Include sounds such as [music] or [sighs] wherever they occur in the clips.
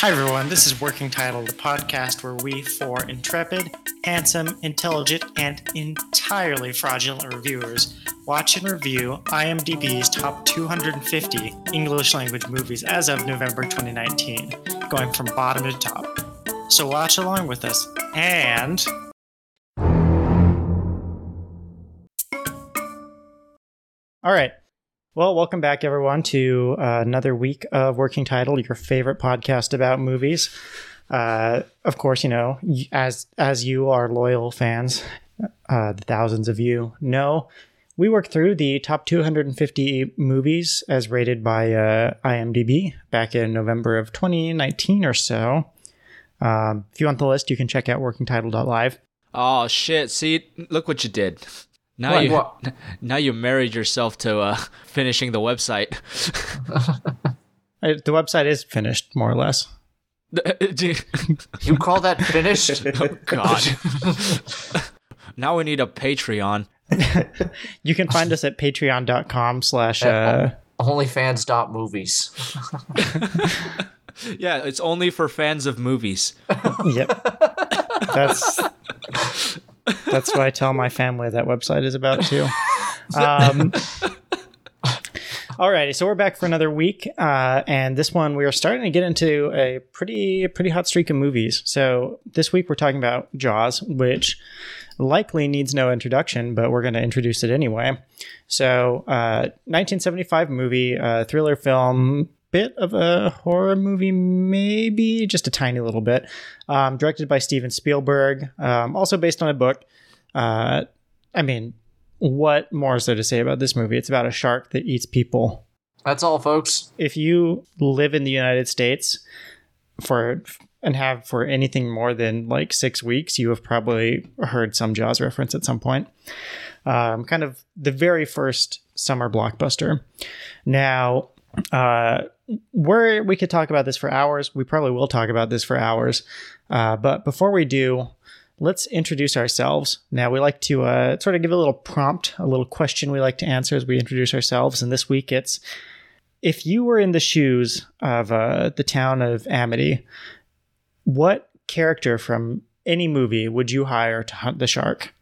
Hi, everyone. This is Working Title, the podcast where we four intrepid, handsome, intelligent, and entirely fraudulent reviewers watch and review IMDb's top 250 English language movies as of November 2019, going from bottom to top. So watch along with us and. All right. Well, welcome back, everyone, to uh, another week of Working Title, your favorite podcast about movies. Uh, of course, you know, as as you are loyal fans, uh, the thousands of you know, we work through the top 250 movies as rated by uh, IMDb back in November of 2019 or so. Um, if you want the list, you can check out workingtitle.live. Oh shit! See, look what you did. Now What? you What? [laughs] now you married yourself to uh, [laughs] finishing the website. [laughs] The website is finished, more or less. You call that finished? oh God! now we need a Patreon. You can find us at patreon.com slash uh, OnlyFans. Yeah, it's only for fans of movies. Yep. That's that's what I tell my family that website is about too. [laughs] Um, alrighty, so we're back for another week, uh, and this one we are starting to get into a pretty pretty hot streak of movies. So this week we're talking about Jaws, which likely needs no introduction, but we're going to introduce it anyway. So, uh, 1975 movie, uh, thriller film, bit of a horror movie, maybe just a tiny little bit. Um, directed by Steven Spielberg, um, also based on a book. Uh, I mean, what more is there to say about this movie? It's about a shark that eats people. That's all, folks. If you live in the United States for and have for anything more than like six weeks, you have probably heard some Jaws reference at some point. Um, kind of the very first summer blockbuster. Now, uh, we're, we could talk about this for hours. We probably will talk about this for hours. Uh, but before we do, let's introduce ourselves. Now, we like to uh, sort of give a little prompt, a little question we like to answer as we introduce ourselves. And this week it's if you were in the shoes of uh, the town of Amity, what character from any movie would you hire to hunt the shark?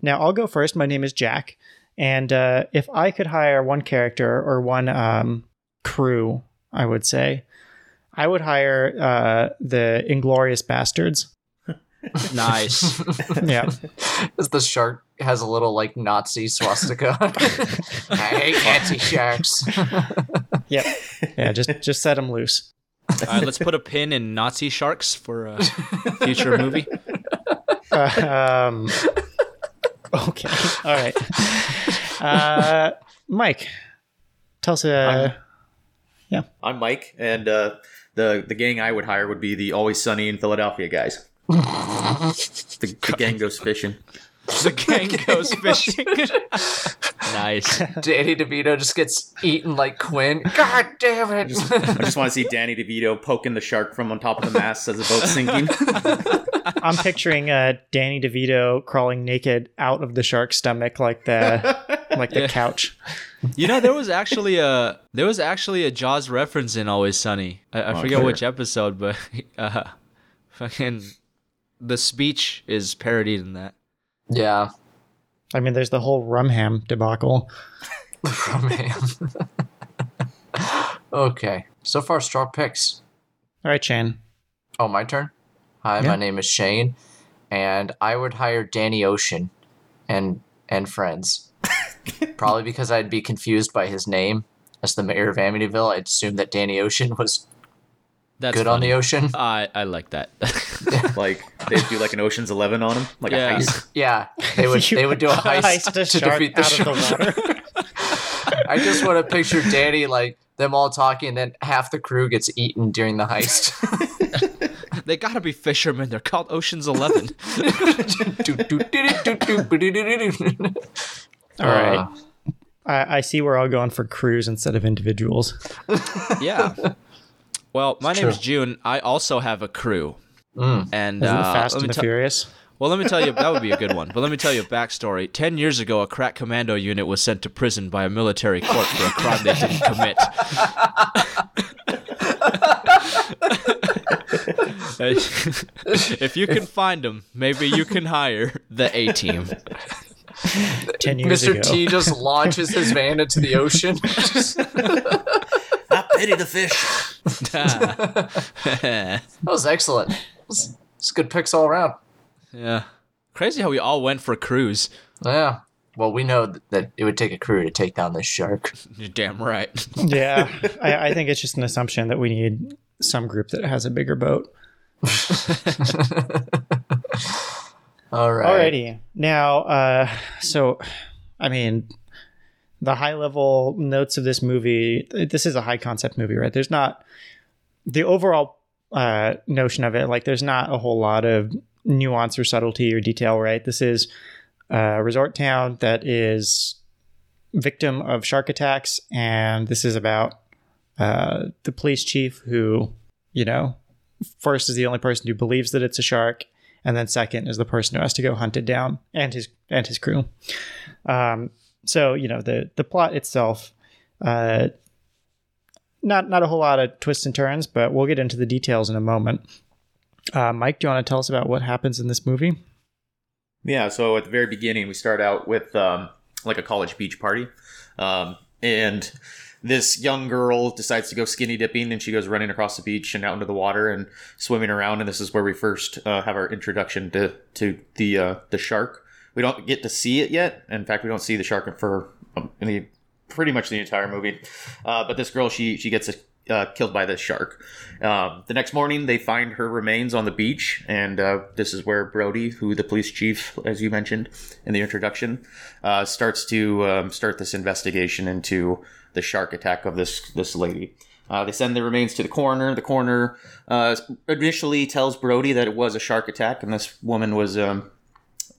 Now, I'll go first. My name is Jack. And uh, if I could hire one character or one um, crew, I would say, I would hire uh, the Inglourious Basterds. [laughs] Nice. [laughs] Yeah. As the shark has a little like Nazi swastika. [laughs] I hate Nazi sharks. yep. Yeah, just, just set them loose. All right, let's put a pin in Nazi sharks for a future movie. Uh, um, okay. All right. Uh, Mike, tell us. Uh, I'm Mike, and uh, the the gang I would hire would be the Always Sunny in Philadelphia guys. the, the [laughs] gang goes fishing. The gang [laughs] goes fishing. [laughs] nice. Danny DeVito just gets eaten like Quint. God damn it! I just want to see Danny DeVito poking the shark from on top of the mast as the boat's sinking. I'm picturing uh, Danny DeVito crawling naked out of the shark's stomach, like the like the Yeah. couch. You know, there was actually a there was actually a Jaws reference in Always Sunny. I, I Oh, forget sure. which episode, but [laughs] uh, fucking the speech is parodied in that. yeah. I mean, there's the whole Rum Ham debacle. Man. [laughs] okay. So far, straw picks. All right, Shane. Oh, my turn? Hi, Yeah. my name is Shane, and I would hire Danny Ocean and and friends. [laughs] Probably because I'd be confused by his name as the mayor of Amityville. I'd assume that Danny Ocean was That's good on the ocean. I I like that. [laughs] like they do like an Ocean's Eleven on him, like Yeah. a heist. Yeah, they would they would do a [laughs] heist, a to shark defeat the out shark. of the water. I just want to picture Danny like them all talking, and then half the crew gets eaten during the heist. they gotta be fishermen. They're called Ocean's Eleven. All right. Uh, I, I see we're all going for crews instead of individuals. [laughs] yeah. Well, my It's name's true. June. I also have a crew, Mm. and Isn't uh, Fast and the tell- Furious? Well, let me tell you, that would be a good [laughs] one. But let me tell you a backstory. Ten years ago, a crack commando unit was sent to prison by a military court for a crime they didn't commit. [laughs] if you can find them, maybe you can hire the A team. [laughs] 10 years Mr. ago. T just [laughs] launches his van into the ocean. [laughs] I pity the fish. That was excellent. It's, it's good picks all around. yeah. Crazy how we all went for a cruise. Yeah. Well, we know that it would take a crew to take down this shark. You're damn right. yeah, I, I think it's just an assumption that we need some group that has a bigger boat. All right. Alrighty. Now, uh, so, I mean, the high level notes of this movie, this is a high concept movie, right? There's not the overall uh, notion of it, like, there's not a whole lot of nuance or subtlety or detail, right? This is a resort town that is victim of shark attacks, and this is about uh, the police chief who, you know, first is the only person who believes that it's a shark and then second is the person who has to go hunt it down and his and his crew. Um, so you know the the plot itself, uh, not not a whole lot of twists and turns, but we'll get into the details in a moment. Uh, Mike, do you want to tell us about what happens in this movie? Yeah, so at the very beginning, we start out with um, like a college beach party. Um, and this young girl decides to go skinny dipping and she goes running across the beach and out into the water and swimming around. And this is where we first uh, have our introduction to, to the, uh, the shark. We don't get to see it yet. In fact, we don't see the shark for um, any, pretty much the entire movie. Uh, but this girl, she, she gets uh, killed by this shark. Um, the next morning, they find her remains on the beach, and uh, this is where Brody, who the police chief, as you mentioned in the introduction, uh, starts to um, start this investigation into the shark attack of this this lady. Uh, they send the remains to the coroner. The coroner uh, initially tells Brody that it was a shark attack, and this woman was um,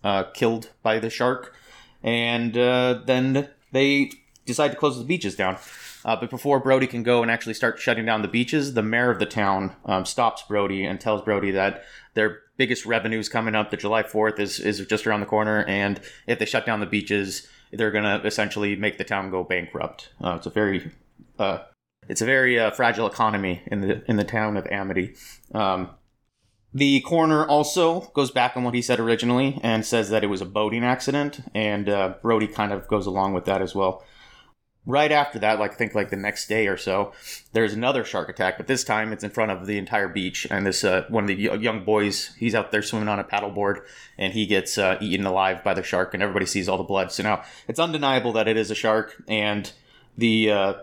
uh, killed by the shark. And then they decide to close the beaches down. Uh, but before Brody can go and actually start shutting down the beaches, the mayor of the town um, stops Brody and tells Brody that their biggest revenues coming up, the July 4th, is, is just around the corner. And if they shut down the beaches, they're going to essentially make the town go bankrupt. Uh, it's a very uh, it's a very uh, fragile economy in the in the town of Amity. Um, the coroner also goes back on what he said originally and says that it was a boating accident, and uh, Brody kind of goes along with that as well. Right after that, like I think like the next day or so, there's another shark attack, but this time it's in front of the entire beach, and this uh, one of the young boys, he's out there swimming on a paddleboard, and he gets uh, eaten alive by the shark, and everybody sees all the blood. So now it's undeniable that it is a shark, and the uh,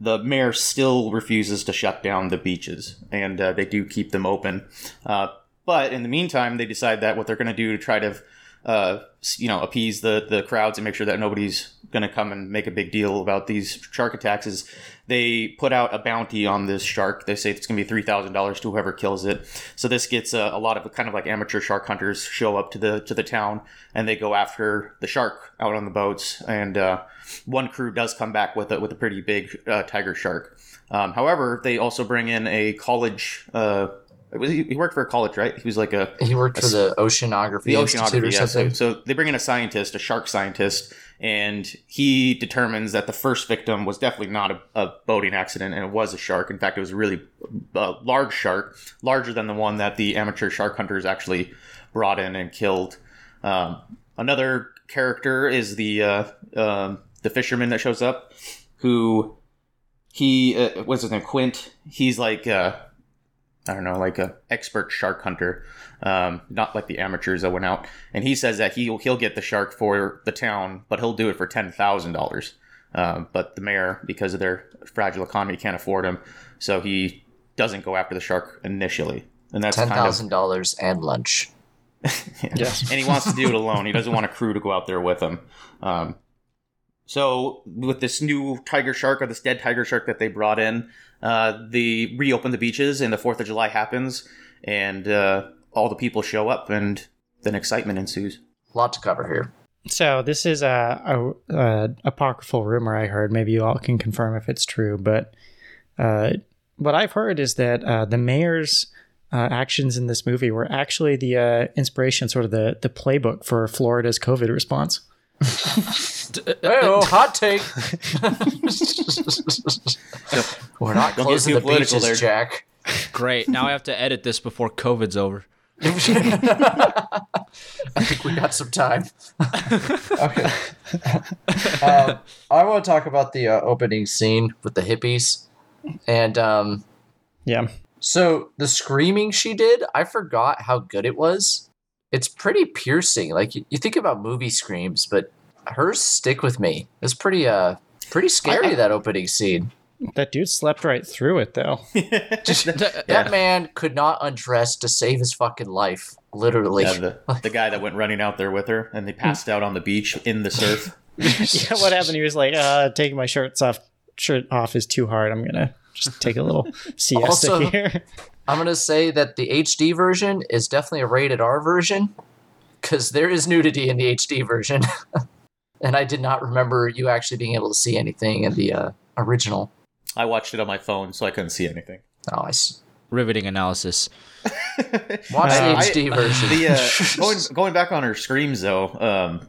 the mayor still refuses to shut down the beaches, and uh, they do keep them open. Uh, but in the meantime, they decide that what they're going to do to try to, uh, you know, appease the the crowds and make sure that nobody's going to come and make a big deal about these shark attacks is they put out a bounty on this shark. They say it's going to be three thousand dollars to whoever kills it. So this gets a, a lot of kind of like amateur shark hunters show up to the to the town and they go after the shark out on the boats. And uh, one crew does come back with a with a pretty big uh, tiger shark. Um, however, they also bring in a college. Uh, was, he worked for a college, right? He was like a He worked for the Oceanography, the oceanography. Yeah. So, something. so they bring in a scientist, a shark scientist, and he determines that the first victim was definitely not a, a boating accident, and it was a shark. In fact, it was a really uh, large shark, larger than the one that the amateur shark hunters actually brought in and killed. Um, another character is the uh, um the fisherman that shows up, who he uh, what's his name Quint. He's like. Uh, I don't know, like a expert shark hunter, um, not like the amateurs that went out. And he says that he'll he'll get the shark for the town, but he'll do it for ten thousand dollars. Um, but the mayor, because of their fragile economy, can't afford him, so he doesn't go after the shark initially. And that's Ten thousand dollars and lunch. [laughs] Yes. and he wants to do it alone. He doesn't want a crew to go out there with him. Um, so with this new tiger shark or this dead tiger shark that they brought in, uh, they reopen the beaches and the Fourth of July happens, and uh, all the people show up, and then excitement ensues. A lot to cover here. So this is a, a, a apocryphal rumor I heard. Maybe you all can confirm if it's true. But uh, what I've heard is that uh, the mayor's uh, actions in this movie were actually the uh, inspiration, sort of the the playbook for Florida's COVID response. Oh, hot take. [laughs] We're not Don't closing the political beaches, there. Jack. Great. Now I have to edit this before COVID's over. [laughs] I think we got some time. okay. Um, I want to talk about the uh, opening scene with the hippies. And um, Yeah. so the screaming she did, I forgot how good it was. It's pretty piercing. Like you, you think about movie screams, but hers stick with me. It's pretty uh pretty scary that opening scene. That dude slept right through it though. [laughs] [laughs] That man could not undress to save his fucking life. Literally. Yeah, the, [laughs] the guy that went running out there with her and they passed out on the beach in the surf. yeah, what happened? He was like, uh, taking my shirts off shirt off is too hard. I'm gonna just take a little siesta Also- here. I'm gonna say that the HD version is definitely a rated R version because there is nudity in the HD version, [laughs] and I did not remember you actually being able to see anything in the uh, original. I watched it on my phone, so I couldn't see anything. Oh, I s- Riveting analysis. [laughs] watch the Uh, HD version. The uh, [laughs] going going back on her screams though, um,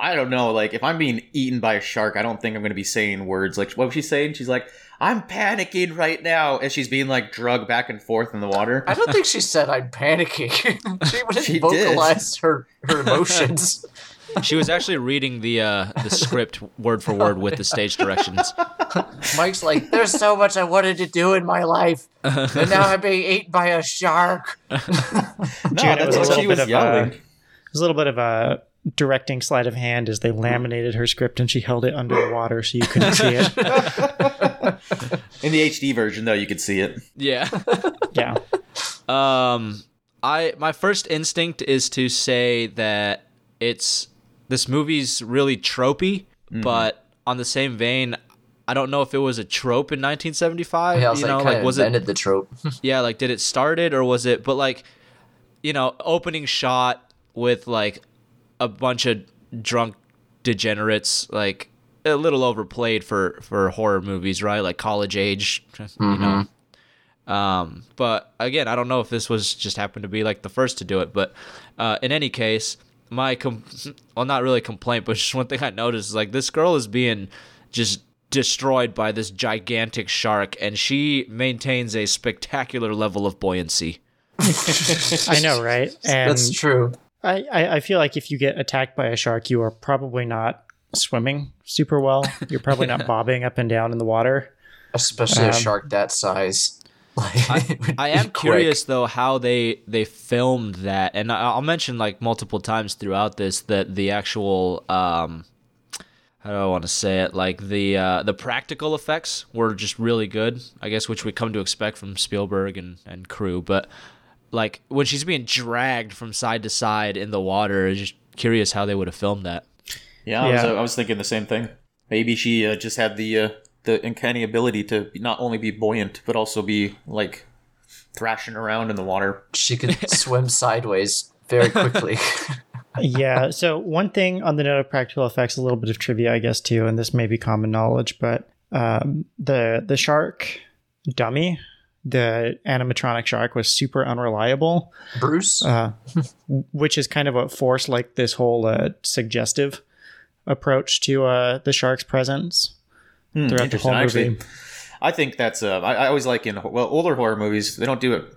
I don't know. Like if I'm being eaten by a shark, I don't think I'm going to be saying words like what was she saying? She's like, "I'm panicking right now," as she's being like drugged back and forth in the water. I don't think she said I'm panicking. [laughs] she would She have did. vocalized her her [laughs] emotions. She was actually reading the uh, the script word for word with the stage directions. [laughs] Mike's like, "There's so much I wanted to do in my life, and now I'm being eaten by a shark." no, June, it was that's a little bit of yelling. a, There's a little bit of a directing sleight of hand as they laminated her script and she held it under the water so you couldn't see it. [laughs] In the HD version, though, you could see it. Yeah. [laughs] Yeah. Um, I my first instinct is to say that it's this movie's really tropey, but on the same vein, I don't know if it was a trope in 1975. Yeah, I was you like, know, kind like of was it invented the trope. [laughs] yeah, like did it start it or was it? But like, you know, opening shot with like a bunch of drunk degenerates, like a little overplayed for for horror movies, right? Like college age, you know. Um, but again, I don't know if this was just happened to be like the first to do it, but uh, in any case, my com- well, not really complaint, but [laughs] just one thing I noticed is like this girl is being just destroyed by this gigantic shark, and she maintains a spectacular level of buoyancy. [laughs] I know, right? And That's true. I, I, I feel like if you get attacked by a shark, you are probably not swimming super well. You're probably not [laughs] bobbing up and down in the water. Especially a Um, shark that size. [laughs] Like, [laughs] I am quick. curious though how they they filmed that, and I- I'll mention like multiple times throughout this that the actual um, how do I want to say it? Like the uh, the practical effects were just really good, I guess, which we come to expect from Spielberg and and crew. But like when she's being dragged from side to side in the water, it's just curious how they would have filmed that. Yeah, I, Was, Yeah. I was thinking the same thing. Maybe she uh, just had the uh, the uncanny ability to not only be buoyant but also be like thrashing around in the water. She could [laughs] swim sideways very quickly. [laughs] yeah. So one thing on the note of practical effects, a little bit of trivia, I guess, too, and this may be common knowledge, but um, the the shark dummy, the animatronic shark, was super unreliable, Bruce? uh, [laughs] which is kind of what forced like this whole uh, suggestive approach to uh, the shark's presence Hmm, throughout the whole Actually, movie. I think that's uh, I, I always like in well older horror movies they don't do it,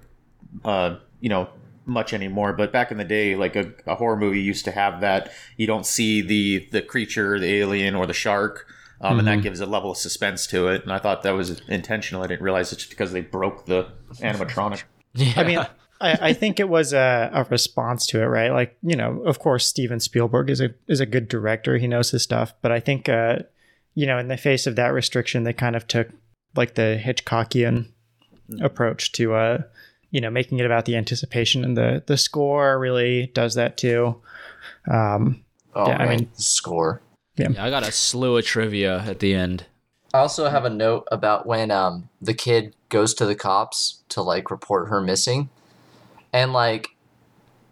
uh, you know, much anymore. But back in the day, like a, a horror movie used to have that. You don't see the the creature, the alien, or the shark. Um, And that gives a level of suspense to it, and I thought that was intentional. I didn't realize it's because they broke the animatronic. I mean, I, I think it was a, a response to it, right? Like, you know, of course, Steven Spielberg is a is a good director. He knows his stuff, but I think, uh, you know, in the face of that restriction, they kind of took like the Hitchcockian approach to, uh, you know, making it about the anticipation, and the the score really does that too. Um, oh, yeah, I mean- score. Yeah, I got a slew of trivia at the end. I also have a note about when um the kid goes to the cops to like report her missing, and like,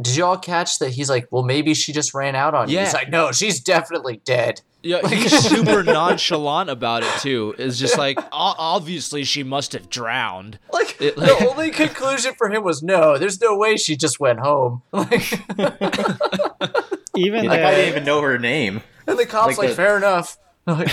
did you all catch that he's like, well, maybe she just ran out on you. Yeah. He's like, no, she's definitely dead. Yeah, [laughs] he's super nonchalant about it too. It's just like o- obviously she must have drowned. Like, It- the only conclusion for him was no. There's no way she just went home. [laughs] Like, [laughs] even Like I didn't even know her name. And the cops Like like, the- fair enough. [laughs] Like,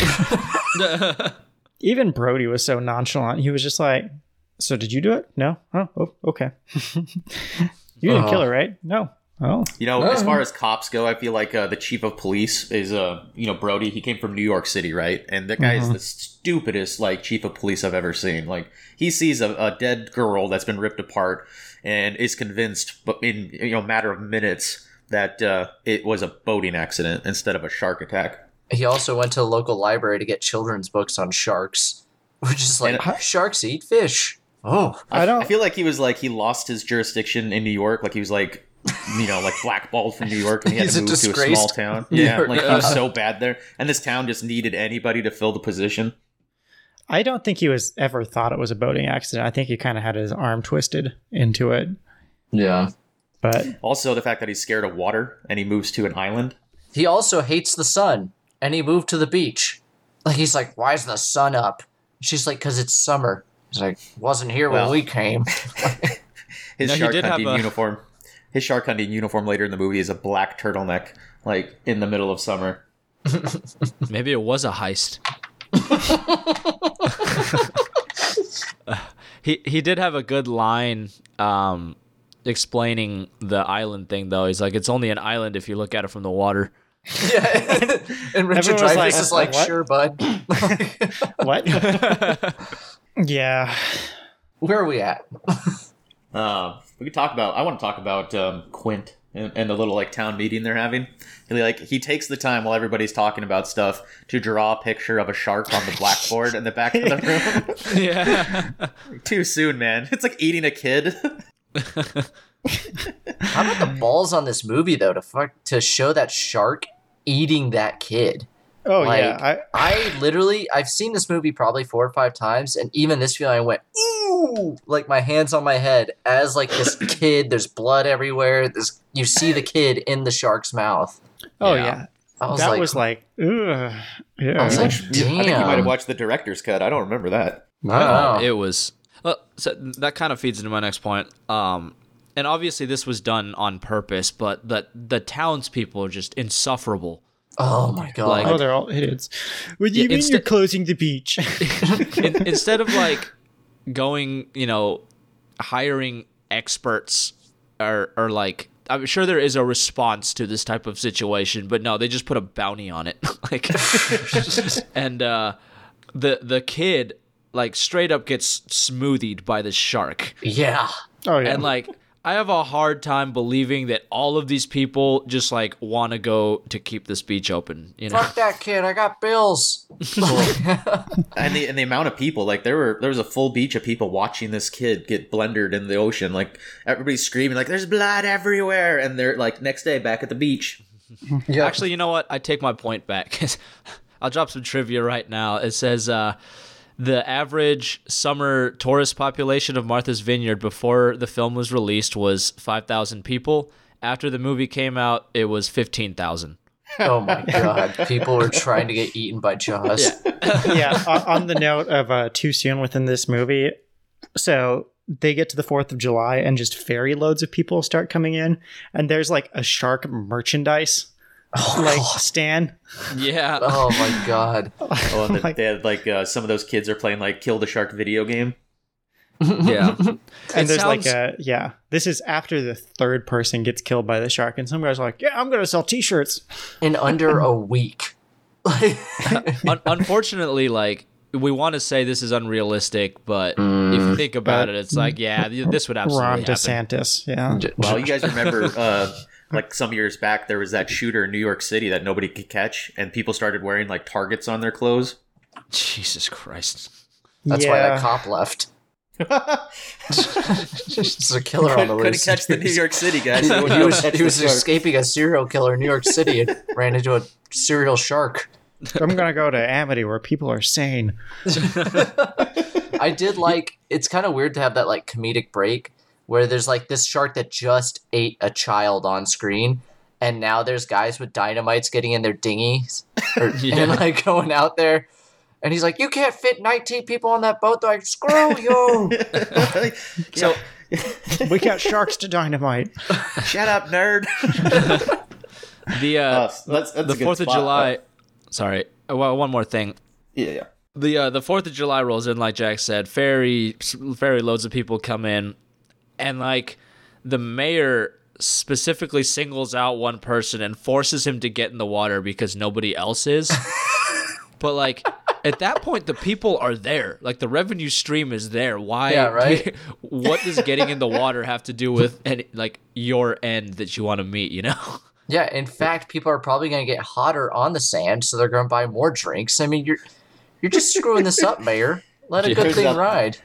[laughs] even Brody was so nonchalant. He was just like, So did you do it? No. Oh, oh okay. [laughs] you didn't kill her, right? No. Oh, You know, as far as cops go, I feel like uh, the chief of police is, uh, you know, Brody. He came from New York City, right? And that guy is the stupidest, like, chief of police I've ever seen. Like, he sees a, a dead girl that's been ripped apart and is convinced, but in you know, matter of minutes, that uh, it was a boating accident instead of a shark attack. He also went to the local library to get children's books on sharks, [laughs] which is like And- sharks eat fish. Oh, I don't. I feel like he was like he lost his jurisdiction in New York. Like he was like, you know, like blackballed from New York, and he had [laughs] He's to a move to a small town. New Yeah, York like he was so bad there, and this town just needed anybody to fill the position. I don't think he was ever thought it was a boating accident. I think he kind of had his arm twisted into it. yeah. But Also, the fact that he's scared of water and he moves to an island. He also hates the sun, and he moved to the beach. Like he's like, "Why is the sun up?" She's like, "Cause it's summer." He's like, "Wasn't here Well. when we came." [laughs] [laughs] His No, shark did hunting a- uniform. His shark hunting uniform later in the movie is a black turtleneck, like in the middle of summer. [laughs] Maybe it was a heist. he he did have a good line um, explaining the island thing though. He's like, it's only an island if you look at it from the water. [laughs] yeah, [laughs] and Richard Everyone was Dreyfuss like, is like, "What?" "Sure, bud." [laughs] what? yeah. Where are we at? Uh, we could talk about. I want to talk about um, Quint and, and the little like town meeting they're having. And, like he takes the time while everybody's talking about stuff to draw a picture of a shark on the blackboard in the back of the room. yeah. Too soon, man. It's like eating a kid. How about the balls on this movie though to fuck to show that shark eating that kid? Oh Like, yeah. I, I literally I've seen this movie probably four or five times, and even this feeling I went ooh, like my hands on my head as like this [coughs] kid. There's blood everywhere. This you see the kid in the shark's mouth. oh Yeah. yeah. I was that like, was like, ugh. Yeah. I was like, I think you might have watched the director's cut. I don't remember that. I don't. It was. Well, so that kind of feeds into my next point. Um, and obviously this was done on purpose, but the the townspeople are just insufferable. oh my god! Like- oh, they're all idiots. What do you Yeah, mean insta- you're closing the beach? [laughs] [laughs] In, instead of like going, you know, hiring experts or or like I'm sure there is a response to this type of situation, but no, they just put a bounty on it. [laughs] like and uh the the kid like straight up gets smoothied by the shark. yeah, oh yeah. And like I have a hard time believing that all of these people just like want to go to keep this beach open, you know. fuck that kid. I got bills. [laughs] And the and the amount of people, like there were there was a full beach of people watching this kid get blendered in the ocean. Like everybody's screaming, like "There's blood everywhere!" And they're like next day back at the beach. [laughs] yeah, Actually, you know what? I take my point back. [laughs] I'll drop some trivia right now. It says uh, the average summer tourist population of Martha's Vineyard before the film was released was 5,000 people. After the movie came out, it was 15,000. oh my god! People were trying to get eaten by Jaws. yeah. [laughs] on, on the note of uh, too soon within this movie, so they get to the Fourth of July and just ferry loads of people start coming in, and there's like a shark merchandise like Stan, Yeah. [laughs] Oh my god! Oh, and [laughs] Like- they had like uh, some of those kids are playing like Kill the Shark video game. yeah. [laughs] And It there's like a yeah. This is after the third person gets killed by the shark, and some guys are like, "Yeah, I'm gonna sell T-shirts." In under a week. Un- unfortunately, like, we want to say this is unrealistic, but if you think about But- it, it's like, yeah, this would absolutely Ron happen. DeSantis, yeah. Well, you guys remember, uh, like some years back, there was that shooter in New York City that nobody could catch, and people started wearing like targets on their clothes. Jesus Christ. That's why Yeah. that cop left. [laughs] [laughs] There's a killer on the Couldn't catch the New York City [laughs] guys. he They wouldn't was, he was escaping a serial killer in New York City and ran into a serial shark. I'm gonna go to Amity where people are sane. I did like it's kind of weird to have that like comedic break where there's like this shark that just ate a child on screen and now there's guys with dynamites getting in their dinghies or, [laughs] Yeah. and like going out there and he's like you can't fit 19 people on that boat they're like screw you [laughs] So, We got sharks to dynamite. [laughs] Shut up, nerd. the, uh, Uh, that's, that's the Fourth of spot. July. Sorry. Uh, Well, one more thing. Yeah, yeah. the uh, the Fourth of July rolls in, like Jack said. Ferry, ferry loads of people come in, and like the mayor specifically singles out one person and forces him to get in the water because nobody else is. [laughs] but like at that point, the people are there. Like the revenue stream is there. Why? Yeah, right. [laughs] what does getting in the water have to do with any, like your end that you want to meet? You know. [laughs] Yeah, in fact, people are probably going to get hotter on the sand, so they're going to buy more drinks. I mean, you're you're just screwing this up, Mayor. Let a good thing ride.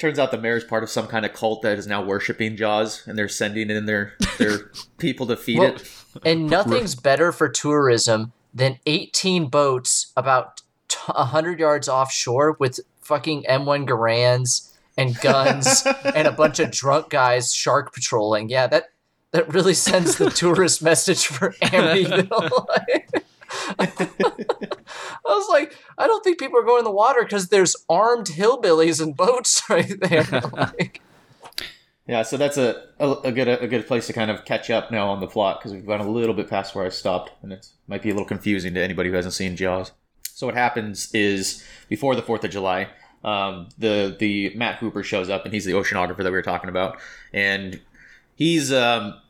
Turns out the mayor's part of some kind of cult that is now worshiping Jaws, and they're sending in their their [laughs] people to feed Well, it. and nothing's better for tourism than 18 boats about t- 100 yards offshore with fucking M1 Garands and guns [laughs] and a bunch of drunk guys shark patrolling. Yeah, that that really sends the tourist message for [laughs] Amityville. I was like, I don't think people are going in the water because there's armed hillbillies and boats [laughs] right there. [laughs] Like, Yeah, so that's a, a, a good a good place to kind of catch up now on the plot because we've gone a little bit past where I stopped, and it might be a little confusing to anybody who hasn't seen Jaws. So what happens is before the Fourth of July, um, the the Matt Hooper shows up, and he's the oceanographer that we were talking about, and he's um,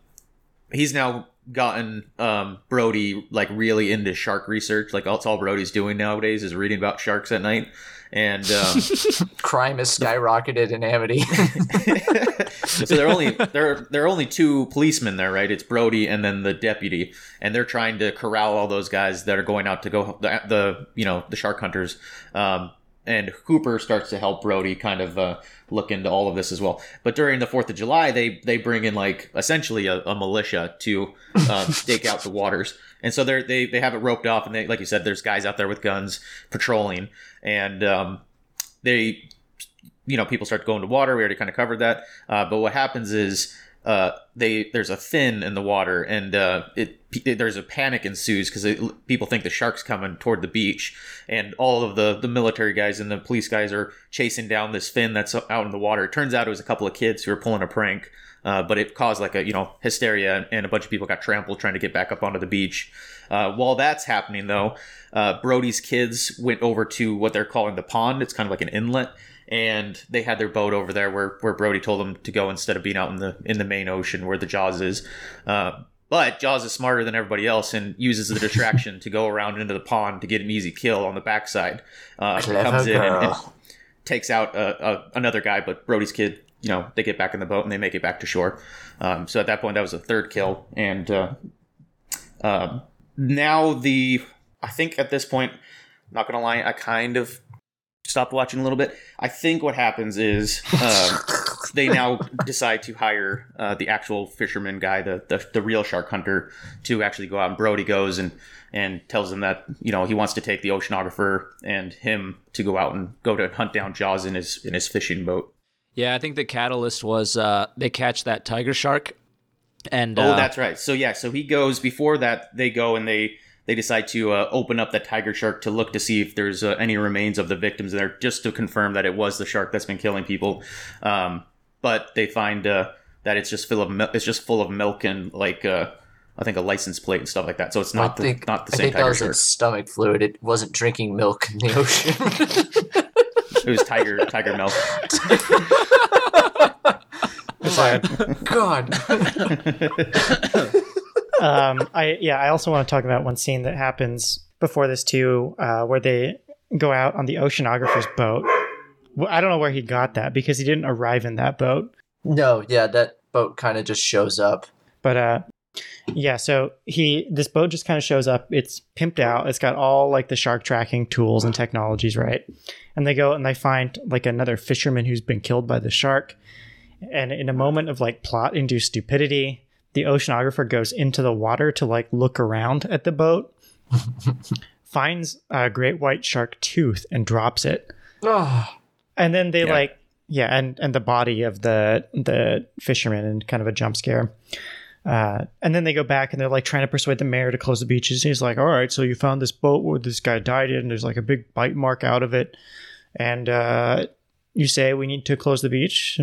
he's now gotten um, Brody like really into shark research. Like that's all Brody's doing nowadays is reading about sharks at night, and um, [laughs] crime has skyrocketed in Amity. [laughs] so there are only there there are only two policemen there, right? It's Brody and then the deputy, and they're trying to corral all those guys that are going out to go the, the you know the shark hunters. Um, and Hooper starts to help Brody kind of uh, look into all of this as well. But during the Fourth of July, they they bring in like essentially a, a militia to um, [laughs] stake out the waters, and so they they they have it roped off, and they like you said, there's guys out there with guns patrolling, and um, they you know people start going to water. We already kind of covered that. Uh, but what happens is uh, they there's a fin in the water and uh, it, it there's a panic ensues because people think the shark's coming toward the beach and all of the the military guys and the police guys are chasing down this fin that's out in the water. It turns out it was a couple of kids who were pulling a prank uh, but it caused like a you know hysteria and a bunch of people got trampled trying to get back up onto the beach. Uh, while that's happening though uh, brody's kids went over to what they're calling the pond. It's kind of like an inlet and they had their boat over there where, where Brody told them to go instead of being out in the in the main ocean where the Jaws is. Uh, but Jaws is smarter than everybody else and uses the [laughs] distraction to go around into the pond to get an easy kill on the backside. Uh, comes in and, and takes out uh, uh, another guy, but Brody's kid, you know, they get back in the boat and they make it back to shore. Um, so at that point, that was a third kill, and uh, um, now the I think at this point, not gonna lie, I kind of stopped watching a little bit. I think what happens is um, [laughs] they now decide to hire uh, the actual fisherman guy, the, the the real shark hunter, to actually go out. And Brody goes and and tells them that you know he wants to take the oceanographer and him to go out and go to hunt down jaws in his in his fishing boat. Yeah, I think the catalyst was uh, they catch that tiger shark, and Oh, uh, that's right. So yeah, so he goes before that. They go and they they decide to uh, open up the tiger shark to look to see if there's uh, any remains of the victims there, just to confirm that it was the shark that's been killing people. Um, but they find uh, that it's just full of mil- it's just full of milk and like uh, I think a license plate and stuff like that. So it's not I the think, not the I same think that tiger was shark. its stomach fluid. It wasn't drinking milk in the ocean. [laughs] It was tiger tiger milk. [laughs] [laughs] God. Um, I yeah, I also want to talk about one scene that happens before this too, uh, where they go out on the oceanographer's boat. Well, I don't know where he got that because he didn't arrive in that boat. No, yeah, that boat kind of just shows up. But uh, yeah, so he this boat just kind of shows up. It's pimped out. It's got all like the shark tracking tools and technologies, right? And they go and they find like another fisherman who's been killed by the shark. And in a moment of like plot induced stupidity, the oceanographer goes into the water to like look around at the boat, [laughs] finds a great white shark tooth and drops it. Oh, And then they Yeah. like yeah, and and the body of the the fisherman and kind of a jump scare. Uh, and then they go back and they're like trying to persuade the mayor to close the beaches. He's like, "All right, so you found this boat where this guy died in, and there's like a big bite mark out of it, and uh, you say we need to close the beach."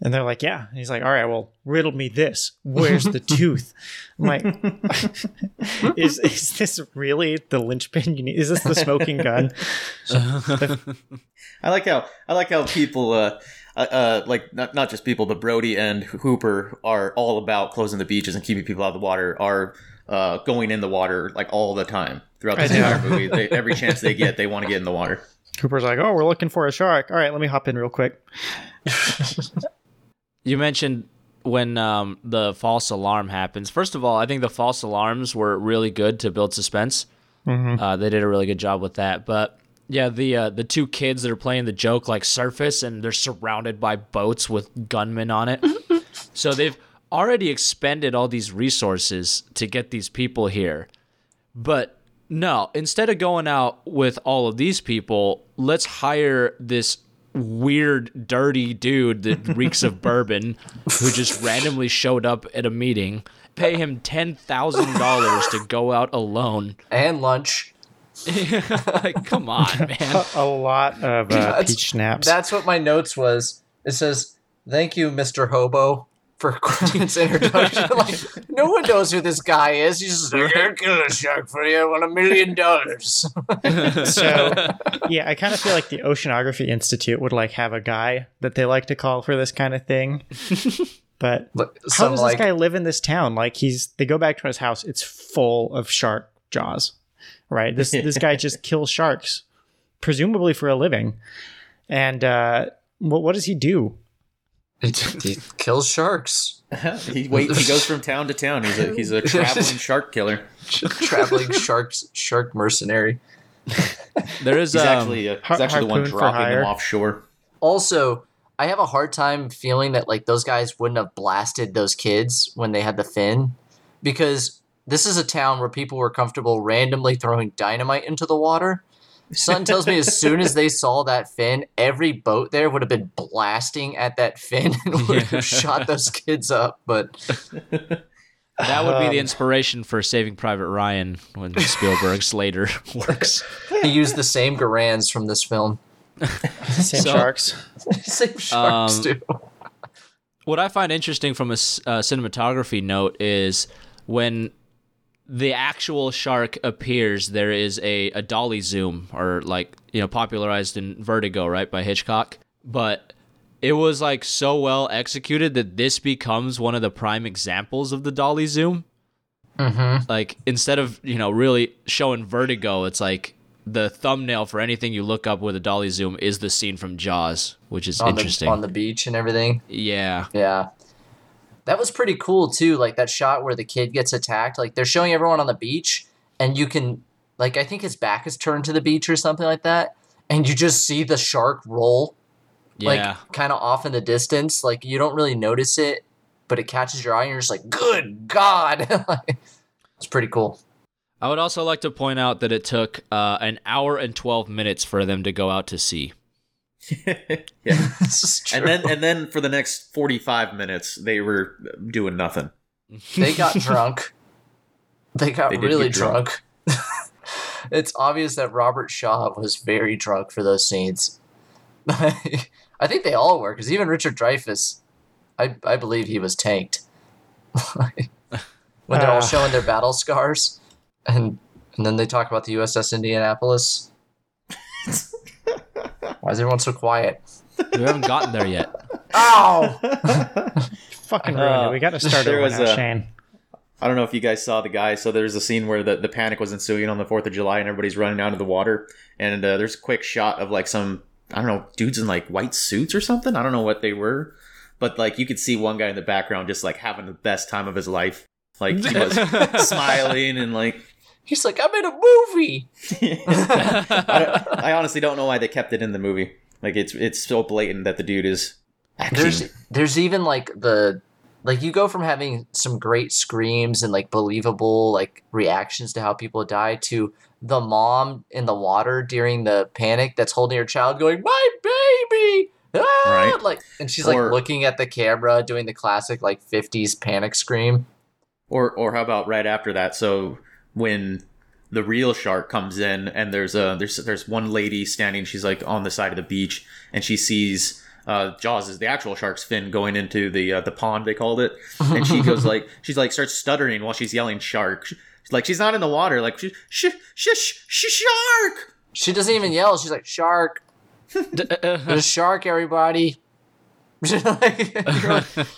And they're like, yeah. And he's like, all right, well, riddle me this. Where's the [laughs] tooth? I'm like, [laughs] is is this really the linchpin you need? Is this the smoking gun? [laughs] I like how I like how people uh, uh, uh like not not just people, but Brody and Hooper are all about closing the beaches and keeping people out of the water. Are uh, going in the water like all the time throughout this know. entire movie. They, every chance they get, they want to get in the water. Cooper's like, oh, we're looking for a shark. All right, let me hop in real quick. You mentioned when um, the false alarm happens. First of all, I think the false alarms were really good to build suspense. Uh, they did a really good job with that. But yeah, the uh, the two kids that are playing the joke like surface and they're surrounded by boats with gunmen on it. [laughs] so they've already expended all these resources to get these people here. But no, instead of going out with all of these people, let's hire this weird, dirty dude that reeks of bourbon who just [laughs] randomly showed up at a meeting. Pay him $10,000 to go out alone. And lunch. [laughs] like, come on, [laughs] man. A lot of uh, peach schnapps. That's what my notes was. It says, "Thank you, Mr. Hobo, for [laughs] Quentin's introduction." [laughs] like, no one knows who this guy is. He's just like, "I'll kill a shark for you. I want a million dollars." [laughs] so yeah, I kind of feel like the Oceanography Institute would like have a guy that they like to call for this kind of thing. But But how some does like, this guy live in this town? Like he's they go back to his house, it's full of shark jaws. Right? This this guy just kills sharks, presumably for a living. And uh what what does he do? He, he kills sharks. [laughs] he wait. He goes from town to town. He's a he's a traveling [laughs] shark killer. [laughs] Traveling sharks, shark mercenary. There is He's um, actually har- he's actually the one dropping them offshore. Also, I have a hard time feeling that like those guys wouldn't have blasted those kids when they had the fin, because this is a town where people were comfortable randomly throwing dynamite into the water. Something tells me as soon as they saw that fin, every boat there would have been blasting at that fin and would have shot those kids up. But [laughs] that would be the Um, inspiration for Saving Private Ryan when Spielberg's later [laughs] works. he used the same Garands from this film. [laughs] Same So- sharks. same sharks Um, too. what I find interesting from a s- uh, cinematography note is when the actual shark appears, there is a, a dolly zoom, or like, you know, popularized in Vertigo, right, by Hitchcock. But it was like so well executed that this becomes one of the prime examples of the dolly zoom. Mm-hmm. Like, instead of, you know, really showing Vertigo, it's like the thumbnail for anything you look up with a dolly zoom is the scene from Jaws, which is On interesting. the on the beach and everything. yeah. Yeah. That was pretty cool too. Like that shot where the kid gets attacked. Like they're showing everyone on the beach, and you can, like, I think his back is turned to the beach or something like that, and you just see the shark roll, Yeah. like, kind of off in the distance. Like you don't really notice it, but it catches your eye, and you're just like, "Good God!" [laughs] Like, it's pretty cool. I would also like to point out that it took uh, an hour and 12 minutes for them to go out to sea. [laughs] yeah. [laughs] This is true. And then and then for the next forty five minutes, they were doing nothing. they got drunk. [laughs] They got They really drunk. drunk. it's obvious that Robert Shaw was very drunk for those scenes. I think they all were, because even Richard Dreyfuss, I I believe he was tanked. when they're all Ah. showing their battle scars, and and then they talk about the USS Indianapolis. Why is everyone so quiet? We haven't gotten there yet. [laughs] Ow! [laughs] Fucking ruined Uh, it. We got to start there over was now, a- Shane. I don't know if you guys saw the guy. So there's a scene where the, the panic was ensuing on the Fourth of July, and everybody's running out of the water. And uh, there's a quick shot of like some I don't know dudes in like white suits or something. I don't know what they were, but like you could see one guy in the background just like having the best time of his life. Like he was [laughs] smiling and like. He's like, I'm in a movie. [laughs] [laughs] I, I honestly don't know why they kept it in the movie. Like it's it's so blatant that the dude is acting. there's there's even like the like you go from having some great screams and like believable like reactions to how people die to the mom in the water during the panic that's holding her child going my baby ah! Right. like and she's like looking at the camera doing the classic like 50s panic scream Or or how about right after that? So when the real shark comes in and there's a there's there's one lady standing, she's like on the side of the beach and she sees uh, Jaws is the actual shark's fin going into the uh, the pond they called it, and she goes [laughs] like she's like starts stuttering while she's yelling shark. She's like she's not in the water, like she sh sh sh sh shark. She doesn't even yell. She's like, shark. There's a shark, everybody. [laughs] Like,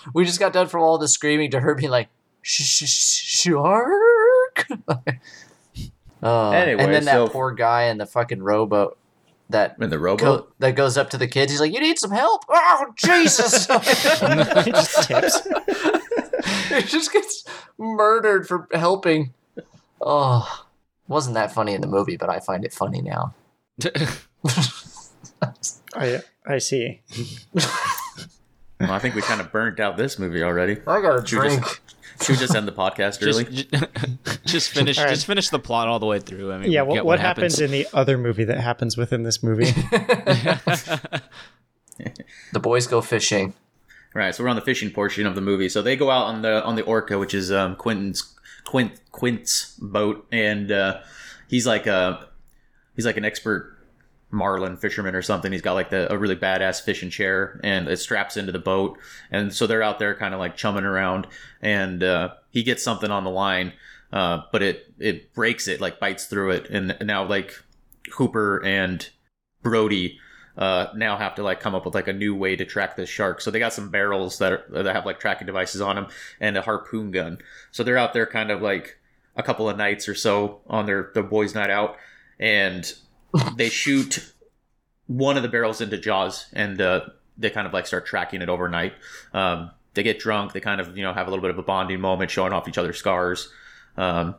[laughs] we just got done from all the screaming to her being like, sh- sh- sh- shark. oh, [laughs] uh, Anyway, and then that so- poor guy in the fucking rowboat that In the go, that goes up to the kids. He's like, "You need some help." Oh Jesus! [laughs] [laughs] He just tips. he just gets murdered for helping. Oh, wasn't that funny in the movie, but I find it funny now. I I see. Well, I think we kind of burnt out this movie already. I got a Should drink. just, should we just end the podcast just, early? ju- [laughs] just finish All right. just finish the plot all the way through. I mean, Yeah, we what, get what happens in the other movie that happens within this movie? [laughs] The boys go fishing. Right, so we're on the fishing portion of the movie. So they go out on the on the Orca, which is um, Quentin's Quint Quint's boat, and uh, he's like a he's like an expert marlin fisherman or something. He's got like the a really badass fishing chair, and it straps into the boat, and so they're out there kind of like chumming around, and uh, he gets something on the line, uh, but it it breaks it, like bites through it, and now like Hooper and Brody uh, now have to like come up with like a new way to track this shark. So they got some barrels that are, that have like tracking devices on them and a harpoon gun. So they're out there kind of like a couple of nights or so on their their boys' night out, and they shoot one of the barrels into Jaws, and they kind of like start tracking it overnight. Um, they get drunk. They kind of you know have a little bit of a bonding moment, showing off each other's scars. Um,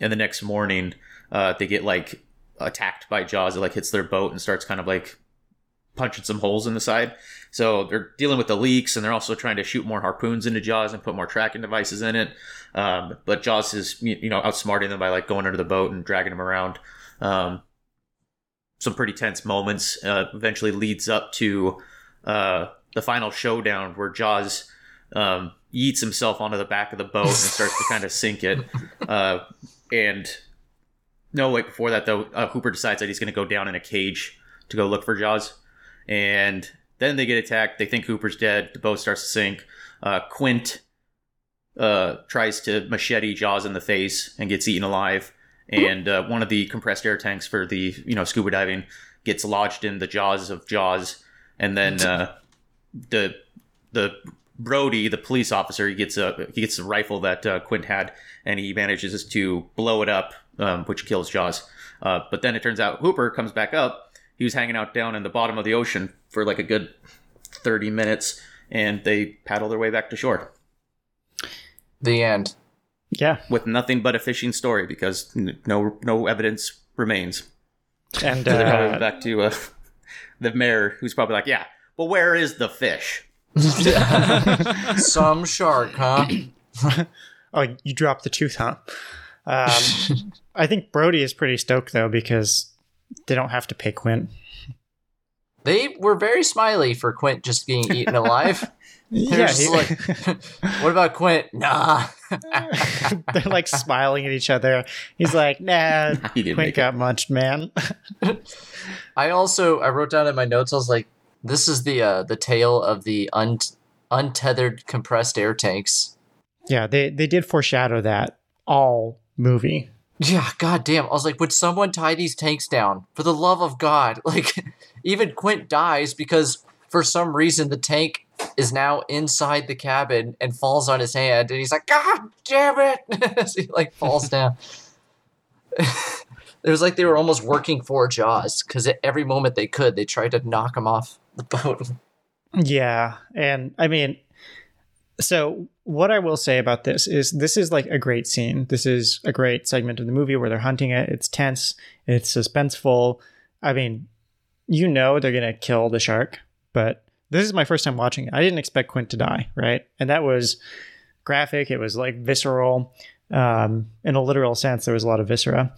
and the next morning, uh, they get like attacked by Jaws. It like hits their boat and starts kind of like punching some holes in the side. So they're dealing with the leaks, and they're also trying to shoot more harpoons into Jaws and put more tracking devices in it. Um, but Jaws is you know outsmarting them by like going under the boat and dragging them around. Um, some pretty tense moments. Uh, eventually leads up to uh, the final showdown where Jaws um, yeets himself onto the back of the boat and starts to kind of sink it. [laughs] Uh, and no, wait, before that though, uh, Hooper decides that he's going to go down in a cage to go look for Jaws. And then they get attacked. They think Hooper's dead. The boat starts to sink. Uh, Quint uh, tries to machete Jaws in the face and gets eaten alive. And uh, one of the compressed air tanks for the you know scuba diving gets lodged in the jaws of Jaws. And then uh, the the Brody, the police officer, he gets a he gets a rifle that uh, Quint had, and he manages to blow it up, um, which kills Jaws. Uh, but then it turns out Hooper comes back up. He was hanging out down in the bottom of the ocean for like a good thirty minutes, and they paddle their way back to shore The end. Yeah, with nothing but a fishing story because no no evidence remains. and [laughs] So they probably uh, back to uh, [laughs] the mayor, who's probably like, "Yeah, but where is the fish?" [laughs] Some shark, huh? [coughs] oh, you dropped the tooth, huh? Um, I think Brody is pretty stoked though because they don't have to pay Quint. They were very smiley for Quint just being eaten alive. They're Yeah, he- like, [laughs] [laughs] what about Quint? Nah. [laughs] they're like smiling at each other. He's like, "Nah, He didn't Quint make it. got munched, man." I also I wrote down in my notes. I was like, this is the uh, the tale of the un- untethered compressed air tanks. yeah, they they did foreshadow that all movie. Yeah, goddamn. I was like, would someone tie these tanks down? For the love of God. Like, even Quint dies because for some reason the tank is now inside the cabin and falls on his hand, and he's like, God damn it! [laughs] As he like falls down. [laughs] it was like they were almost working for Jaws because at every moment they could, they tried to knock him off the boat. [laughs] Yeah, and I mean, so what I will say about this is this is like a great scene. This is a great segment of the movie where they're hunting it. It's tense. It's suspenseful. I mean, you know they're gonna kill the shark, but this is my first time watching it. I didn't expect Quint to die, right? And that was graphic. It was like visceral. Um, in a literal sense, there was a lot of viscera,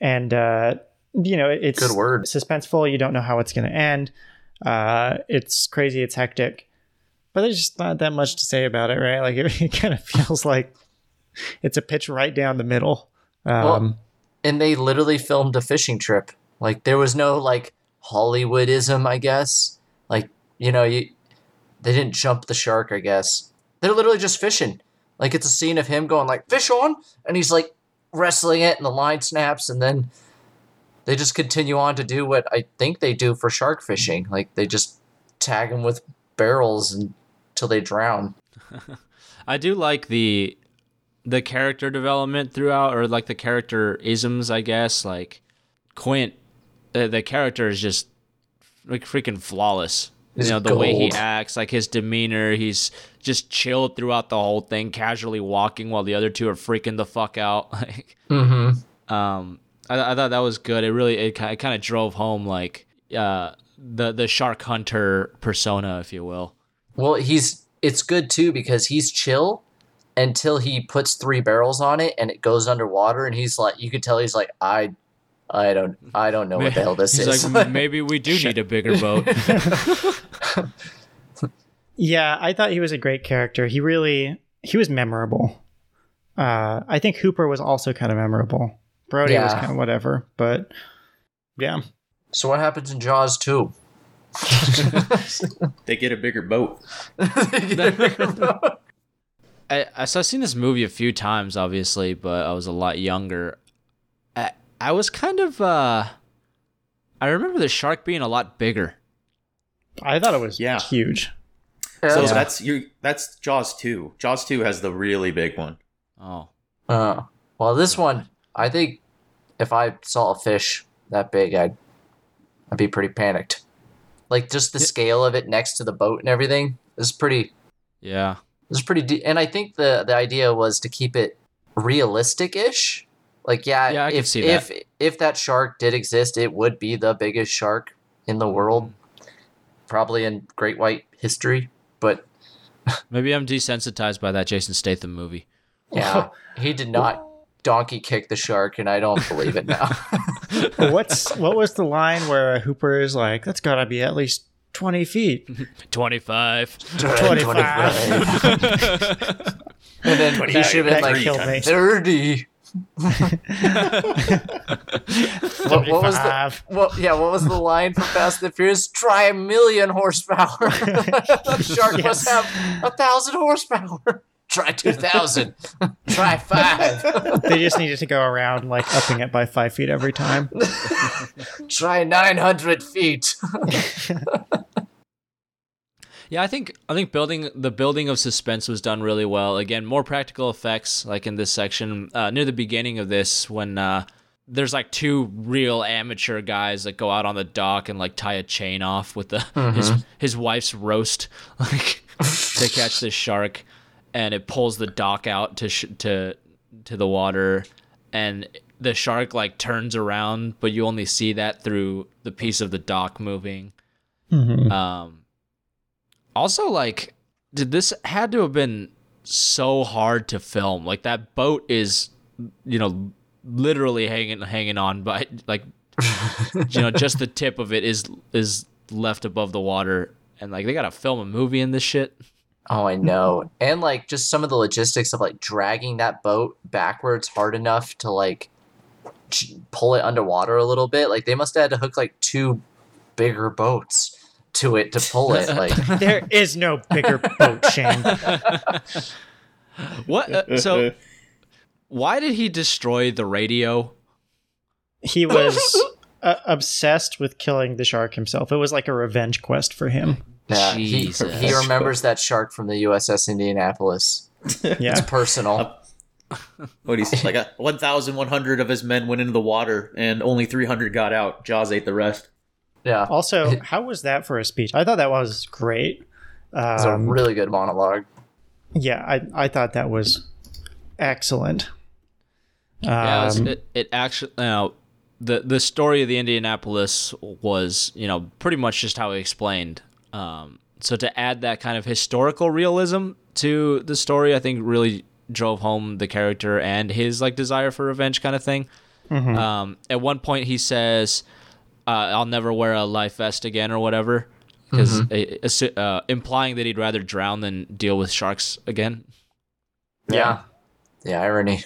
and uh, you know it's Good word. suspenseful. You don't know how it's going to end. Uh, it's crazy. It's hectic, but there's just not that much to say about it, right? Like [laughs] it, it kind of feels like it's a pitch right down the middle. Um, Well- and they literally filmed a fishing trip. Like there was no like Hollywoodism, I guess. Like you know, you they didn't jump the shark, I guess. They're literally just fishing. Like it's a scene of him going like fish on and he's like wrestling it and the line snaps and then they just continue on to do what I think they do for shark fishing. Like they just tag them with barrels until they drown. [laughs] I do like the the character development throughout, or like the character isms, I guess. Like Quint, the, the character is just like freaking flawless. You know the way he acts, like his demeanor. He's just chilled throughout the whole thing, casually walking while the other two are freaking the fuck out. [laughs] Like, Mm-hmm. um, I, I thought that was good. It really it, it kind of drove home like uh the the shark hunter persona, if you will. Well, he's it's good too because he's chill until he puts three barrels on it and it goes underwater and he's like you could tell he's like I I don't I don't know what the hell this He's is. like, maybe we do [laughs] need a bigger boat. [laughs] Yeah, I thought he was a great character. He really he was memorable. Uh, I think Hooper was also kind of memorable. Brody was kind of whatever, but yeah, so what happens in Jaws 2? [laughs] They get a bigger boat. I, I so I've seen this movie a few times, obviously, but I was a lot younger. I I was kind of uh, I remember the shark being a lot bigger. I thought it was Yeah. huge. So Yeah. that's you. That's Jaws two. Jaws two has the really big one. Oh, Uh, well, this one, I think if I saw a fish that big, I'd I'd be pretty panicked. Like just the scale of it next to the boat and everything is pretty yeah. is pretty. De- and I think the the idea was to keep it realistic-ish. Like yeah, Yeah, I can if see if that. if that shark did exist, it would be the biggest shark in the world, probably in great white history. But [laughs] Maybe I'm desensitized by that Jason Statham movie. yeah, he did not donkey kick the shark, and I don't believe it now. [laughs] What's what was the line where Hooper is like, "That's got to be at least twenty feet." Twenty [laughs] five. 25. and then he should have been like 30. What, what was the what, yeah, what was the line from Fast and the Furious? Try a million horsepower. [laughs] shark must have a thousand horsepower. Try two thousand. Try five. They just needed to go around like upping it by five feet every time. [laughs] Try nine hundred feet. [laughs] Yeah, I think I think building the building of suspense was done really well. Again, more practical effects, like in this section uh, near the beginning of this, when uh, there's like two real amateur guys that go out on the dock and like tie a chain off with the [laughs] his his wife's roast, [laughs] like to catch this shark, and it pulls the dock out to sh- to to the water, and the shark like turns around, but you only see that through the piece of the dock moving. Um, also, like, did this had to have been so hard to film? Like that boat is, you know, literally hanging hanging on but like, [laughs] you know, just the tip of it is is left above the water, and like they gotta film a movie in this shit. Oh, I know. And like just some of the logistics of like dragging that boat backwards hard enough to like pull it underwater a little bit. Like they must have had to hook like two bigger boats to it to pull it. Like [laughs] There is no bigger boat, Shane. What? Uh, so, why did he destroy the radio? He was uh, obsessed with killing the shark himself. It was like a revenge quest for him. yeah, he, Jesus. he remembers that shark from the USS Indianapolis. Yeah. It's personal. What he's like, a, 1,100 of his men went into the water, and only 300 got out. Jaws ate the rest. Yeah. Also, [laughs] how was that for a speech? I thought that was great. It's a Um, really good monologue. yeah, I, I thought that was excellent. Yeah, it, was- Um, it, it actually, you know, the the story of the Indianapolis was, you know, pretty much just how he explained. Um, so to add that kind of historical realism to the story, I think really drove home the character and his like desire for revenge kind of thing. Um, at one point, he says, uh, "I'll never wear a life vest again" or whatever, because uh, implying that he'd rather drown than deal with sharks again. Yeah. The irony.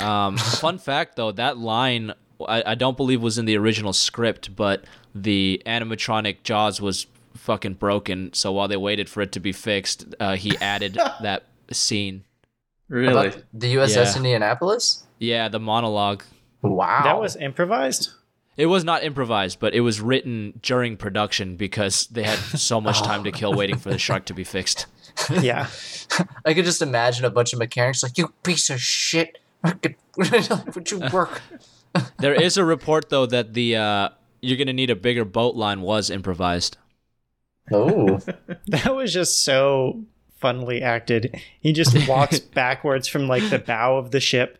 Um, [laughs] fun fact though, that line I, I don't believe was in the original script, but the animatronic Jaws was fucking broken. So while they waited for it to be fixed, uh, he [laughs] added that scene. Really? About the USS Yeah. Indianapolis? Yeah, the monologue. Wow. That was improvised. It was not improvised, but it was written during production because they had so [laughs] much time to kill waiting for the shark to be [laughs] fixed. Yeah. I could just imagine a bunch of mechanics like, you piece of shit. Would you work? [laughs] There is a report though that the uh, you're gonna need a bigger boat line was improvised. Oh. That was just so funnily acted. He just walks backwards from like the bow of the ship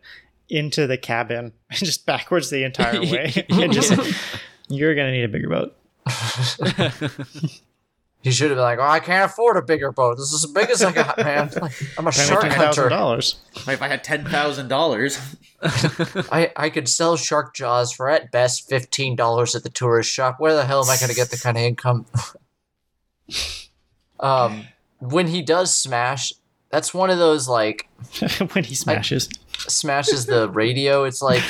into the cabin, and [laughs] just backwards the entire [laughs] way. and [laughs] just you're gonna need a bigger boat. He should have been like, oh, I can't afford a bigger boat. This is the biggest I got, man. Like, I'm a Pay shark hunter. dollars. if I had ten thousand dollars, I, I could sell shark jaws for at best $15 at the tourist shop. Where the hell am I going to get the kind of income? um, when he does smash, that's one of those like [laughs] when he smashes. smashes the [laughs] radio. It's like,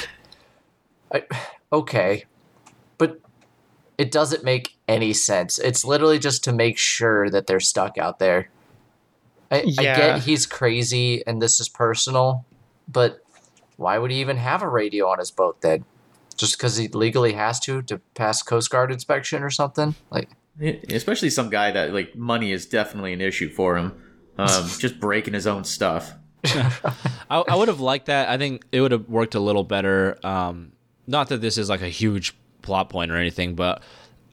I, okay, but it doesn't make any sense. It's literally just to make sure that they're stuck out there. I, I get he's crazy and this is personal, but why would he even have a radio on his boat then? Just because he legally has to to pass Coast Guard inspection or something? Like, especially some guy that like money is definitely an issue for him. Um, just breaking his own stuff. [laughs] I, I would have liked that. I think it would have worked a little better. Um, not that this is like a huge plot point or anything, but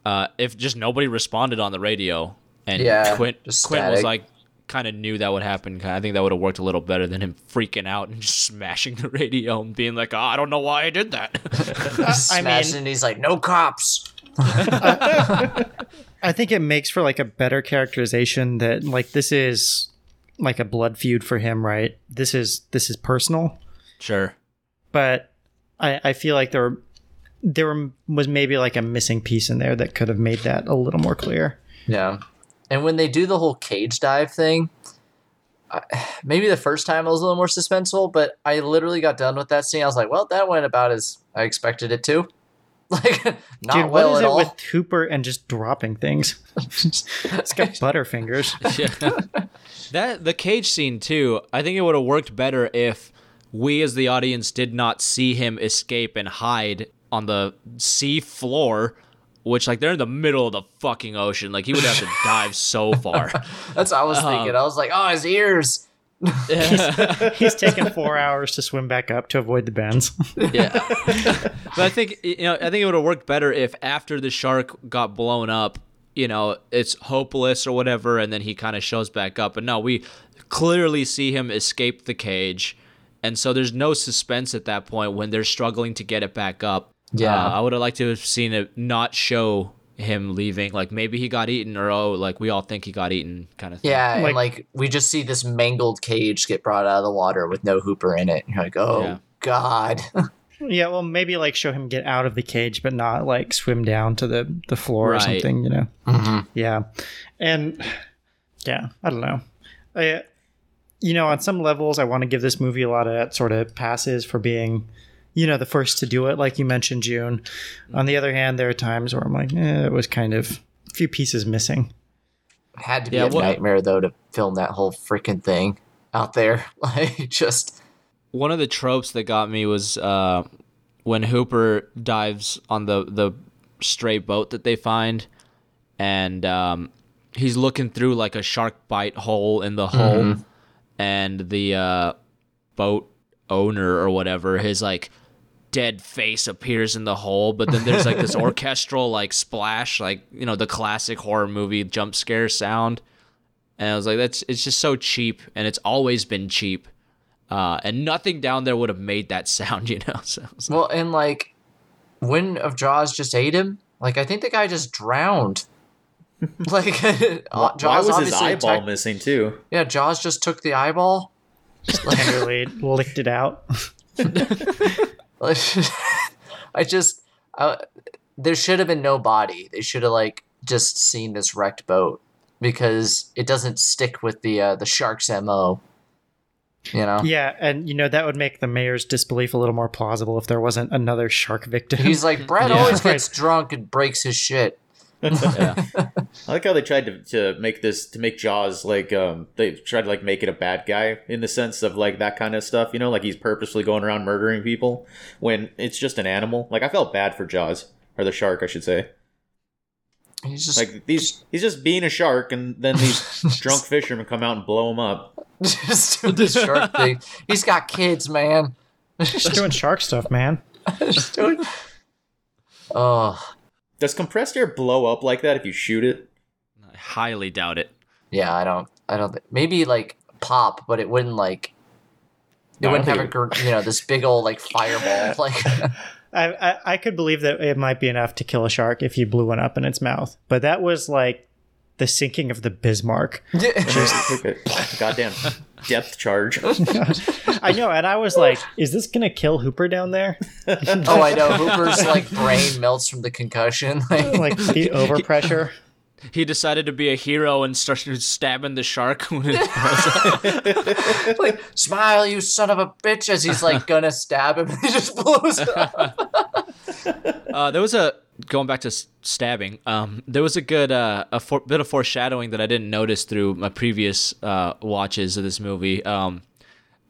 uh, if just nobody responded on the radio and Yeah, Quint, Quint was like kind of knew that would happen. I think that would have worked a little better than him freaking out and just smashing the radio and being like, oh, I don't know why I did that. [laughs] I mean- and he's like, no cops. [laughs] I think it makes for like a better characterization that like this is like a blood feud for him, right? This is this is personal, sure. but I I feel like there there were, was maybe like a missing piece in there that could have made that a little more clear. Yeah. And when they do the whole cage dive thing, I, [sighs] maybe the first time it was a little more suspenseful, but I literally got done with that scene. I was like, well, that went about as I expected it to. Like, [laughs] not Dude, well what is at it all. with Hooper and just dropping things? [laughs] it's got butterfingers. [laughs] Yeah. that the cage scene too. I think it would have worked better if we as the audience did not see him escape and hide on the sea floor, which like they're in the middle of the fucking ocean. Like he would have to dive so far. That's what I was Um, thinking. I was like, oh, his ears. [laughs] He's taken four hours to swim back up to avoid the bends. yeah. but I think you know, I think it would have worked better if after the shark got blown up, you know, it's hopeless or whatever, and then he kind of shows back up. But no, we clearly see him escape the cage, and so there's no suspense at that point when they're struggling to get it back up. Yeah. Uh, I would have liked to have seen it not show him leaving. Like maybe he got eaten, or oh, like we all think he got eaten, kind of thing. Yeah, Like- and like we just see this mangled cage get brought out of the water with no Hooper in it. You're like, oh Yeah. god. [laughs] yeah, well, maybe like show him get out of the cage, but not like swim down to the the floor or something. You know. Mhm. Yeah, and yeah, I don't know. I, you know, on some levels, I want to give this movie a lot of sort of passes for being, you know, the first to do it, like you mentioned, June. On the other hand, there are times where I'm like, eh, it was kind of a few pieces missing. It Had to be Yeah, a what- nightmare though to film that whole freaking thing out there. [laughs] Like just one of the tropes that got me was uh, when Hooper dives on the the stray boat that they find, and um, he's looking through like a shark bite hole in the hull, and the uh, boat owner or whatever, his like dead face appears in the hole, but then there's like this [laughs] orchestral like splash, like you know the classic horror movie jump scare sound. And I was like, that's it's just so cheap, and it's always been cheap. Uh, and nothing down there would have made that [laughs] sound, you know. So I like, well, and like when of Jaws just ate him. Like I think the guy just drowned. [laughs] like Why, Jaws why was his eyeball attacked- missing too? Yeah, Jaws just took the eyeball. Tenderly licked it out. Like, I just, uh, there should have been no body. They should have like just seen this wrecked boat because it doesn't stick with the uh, the shark's mo. You know, Yeah, and you know that would make the mayor's disbelief a little more plausible if there wasn't another shark victim. he's like Brad Yeah. always gets [laughs] drunk and breaks his shit. Yeah. [laughs] I like how they tried to, to make this to make Jaws like um they tried to like make it a bad guy in the sense of like that kind of stuff, you know, like he's purposely going around murdering people when it's just an animal. Like I felt bad for Jaws or the shark, I should say. He's just Like these he's just being a shark and then these [laughs] drunk fishermen come out and blow him up. just doing the shark thing. [laughs] He's got kids, man. Just doing shark stuff, man. just doing. Oh, Does compressed air blow up like that if you shoot it? I highly doubt it. yeah. I don't. I don't. Think, maybe like pop, but it wouldn't like. It No, wouldn't have a gr- you know this big old like fireball [laughs] like. [laughs] I, I I could believe that it might be enough to kill a shark if you blew one up in its mouth, but that was like the sinking of the Bismarck. Okay. [laughs] Goddamn depth charge. I know, and I was like, "Is this gonna kill Hooper down there?" [laughs] oh, I know. Hooper's like brain melts from the concussion. Like, [laughs] Like the overpressure. He decided to be a hero and started stabbing the shark when it like smile, you son of a bitch, as he's like gonna stab him. He just blows up. Uh, there was a going back to stabbing. Um, there was a good uh, a for, bit of foreshadowing that I didn't notice through my previous uh, watches of this movie. Um,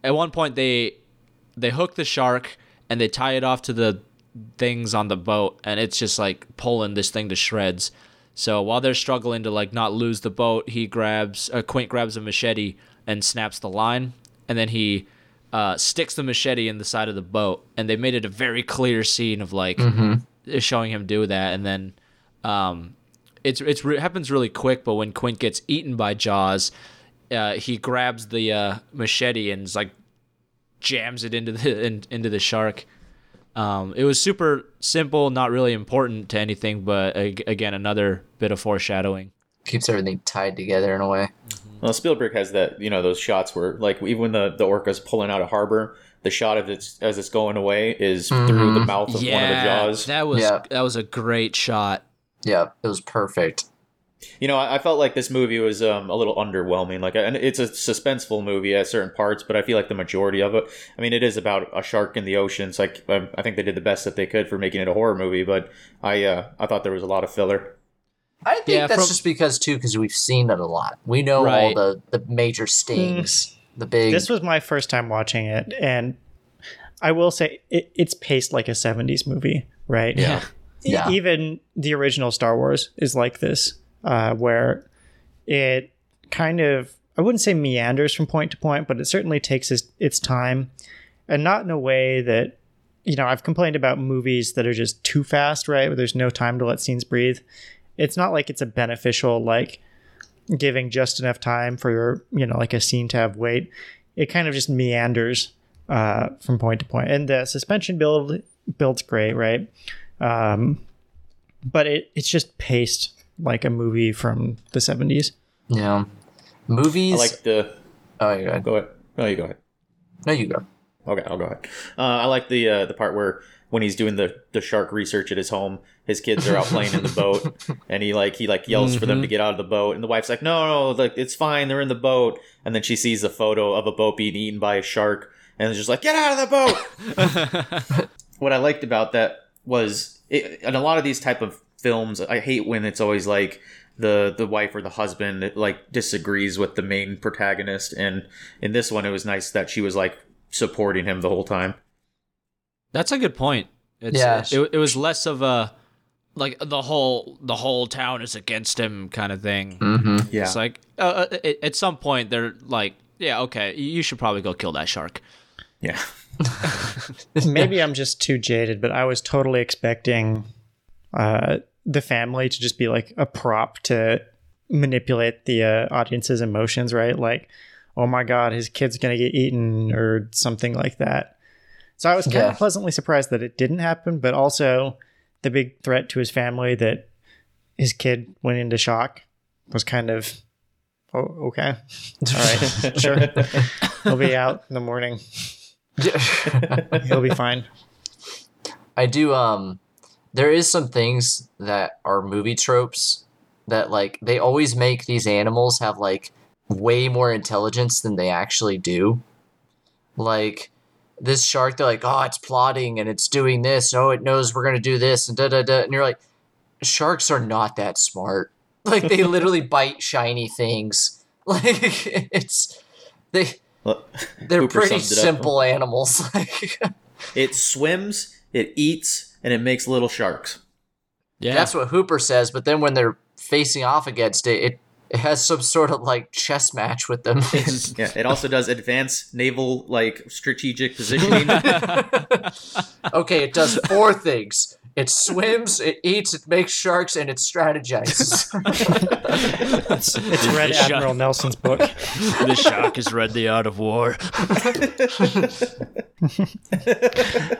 at one point, they they hook the shark and they tie it off to the things on the boat, and it's just like pulling this thing to shreds. So while they're struggling to like not lose the boat, he grabs uh, Quint grabs a machete and snaps the line, and then he uh, sticks the machete in the side of the boat, and they made it a very clear scene of like showing him do that, and then um, it's it's it happens really quick. But when Quint gets eaten by Jaws, uh, he grabs the uh, machete and is like jams it into the in, into the shark. Um, it was super simple, not really important to anything, but ag- again, another bit of foreshadowing. Keeps everything tied together in a way. Well, Spielberg has that, you know, those shots where, like, even when the, the orca's pulling out of harbor, the shot of it as it's going away is through the mouth of one of the jaws. that was Yeah. that was a great shot. Yeah, it was perfect. You know, I, I felt like this movie was um, a little underwhelming. Like, and it's a suspenseful movie at certain parts, but I feel like the majority of it. I mean, it is about a shark in the ocean. It's like um, I think they did the best that they could for making it a horror movie, but I uh, I thought there was a lot of filler. I think Yeah, that's from- just because too, because we've seen it a lot. We know all the the major stings, the big. This was my first time watching it, and I will say it, it's paced like a '70s movie, right? Yeah. Yeah. Even the original Star Wars is like this, uh, where it kind of I wouldn't say meanders from point to point, but it certainly takes its, its time, and not in a way that you know I've complained about movies that are just too fast, right? Where there's no time to let scenes breathe. It's not like it's a beneficial like giving just enough time for your you know like a scene to have weight. It kind of just meanders uh, from point to point, and the suspension build builds great, right? Um, but it it's just paced like a movie from the 70s. yeah, movies. I like the. oh, you go ahead. Go ahead. No, you go ahead. No, you go. Okay, I'll go ahead. Uh, I like the uh, the part where when he's doing the, the shark research at his home, his kids are out playing in the boat, [laughs] and he like he like yells for them to mm-hmm. get out of the boat, and the wife's like, "No, no, like it's fine, they're in the boat." And then she sees a photo of a boat being eaten by a shark, and is just like, "Get out of the boat!" [laughs] what I liked about that was, it, in a lot of these type of films, I hate when it's always like the the wife or the husband like disagrees with the main protagonist, and in this one, it was nice that she was like supporting him the whole time. That's a good point. It's, Yeah. it, it was less of a like the whole the whole town is against him kind of thing. Mm-hmm. Yeah, It's like uh, uh, at- at some point they're like, yeah, okay, you should probably go kill that shark. yeah. [laughs] Maybe I'm just too jaded, but I was totally expecting uh, the family to just be like a prop to manipulate the uh, audience's emotions, right? Like, oh my god, his kid's gonna get eaten or something like that. So I was kind Yeah. of pleasantly surprised that it didn't happen, but also the big threat to his family that his kid went into shock was kind of oh okay, all right, [laughs] sure, [laughs] he'll be out in the morning, he'll be fine. I do um there is some things that are movie tropes that like they always make these animals have like way more intelligence than they actually do. Like this shark, they're like, oh, it's plotting and it's doing this. Oh, it knows we're gonna do this and da da da. And you're like, sharks are not that smart. [laughs] Like they literally [laughs] bite shiny things. [laughs] Like it's they Well, they're Hooper pretty summed it up. simple animals. Like It swims, it eats, and it makes little sharks. Yeah. that's what Hooper says, but then when they're facing off against it, it it has some sort of like chess match with them. [laughs] Yeah, it also does advanced naval like strategic positioning. [laughs] okay, it does four things. It swims, it eats, it makes sharks, and it strategizes. It's, [laughs] it's Red The shark- Admiral Nelson's book. the shark has read the art of war.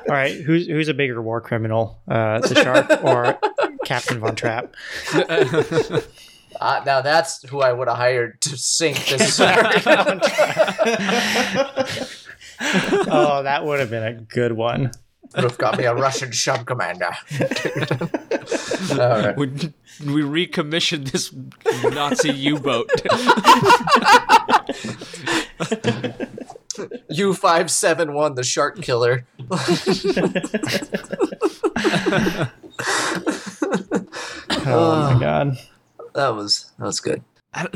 All right, who's who's a bigger war criminal, uh, the shark or Captain Von Trapp? Uh, now that's who I would have hired to sink this shark. [laughs] [laughs] Oh, that would have been a good one. would have got me a Russian sub commander. [laughs] All right. we, we recommissioned this Nazi U-boat. U five seven one, the shark killer. Oh my god. That was that was good.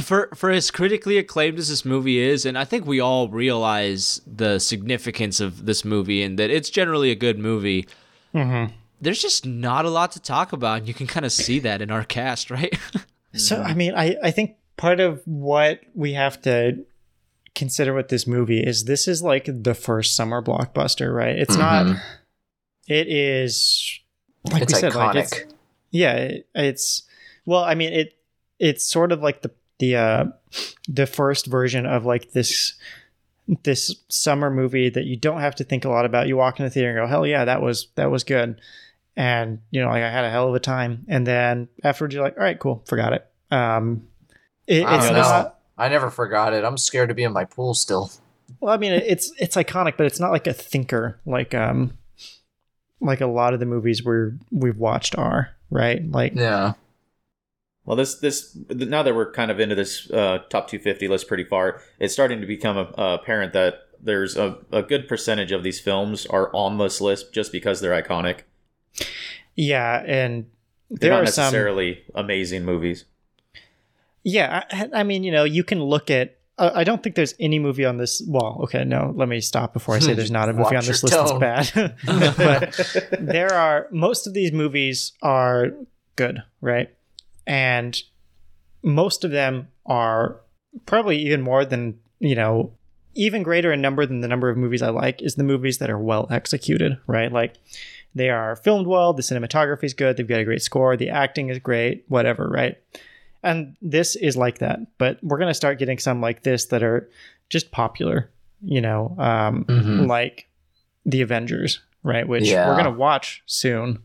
for for as critically acclaimed as this movie is, and I think we all realize the significance of this movie and that it's generally a good movie. Mm-hmm. There's just not a lot to talk about, and you can kind of see that in our cast, right? [laughs] So I mean, I I think part of what we have to consider with this movie is this is like the first summer blockbuster, right? It's mm-hmm. not. It is. Like it's we said, iconic. like it's yeah, it, it's well, I mean it. It's sort of like the the uh, the first version of like this this summer movie that you don't have to think a lot about. You walk in the theater and go, "Hell yeah, that was that was good," and you know, like I had a hell of a time. And then afterwards, you're like, "All right, cool, forgot it." Um, it I it's don't know. not. I never forgot it. I'm scared to be in my pool still. Well, I mean, it's it's iconic, but it's not like a thinker like um like a lot of the movies we're we've watched are right. Like Yeah. Well, this this now that we're kind of into this uh, top 250 list pretty far, it's starting to become apparent that there's a, a good percentage of these films are on this list just because they're iconic. yeah, and They're not are some. necessarily amazing movies. Yeah, I, I mean, you know, you can look at. Uh, I don't think there's any movie on this. Well, okay, no, let me stop before I say there's not a movie on this your list that's bad. [laughs] but there are most of these movies are good, right? And most of them are probably even more than you know, even greater in number than the number of movies I like is the movies that are well executed, right? Like they are filmed well, the cinematography is good, they've got a great score, the acting is great, whatever, right? And this is like that, but we're gonna start getting some like this that are just popular, you know, um, Mhm. like the Avengers, right? Which Yeah. we're gonna watch soon.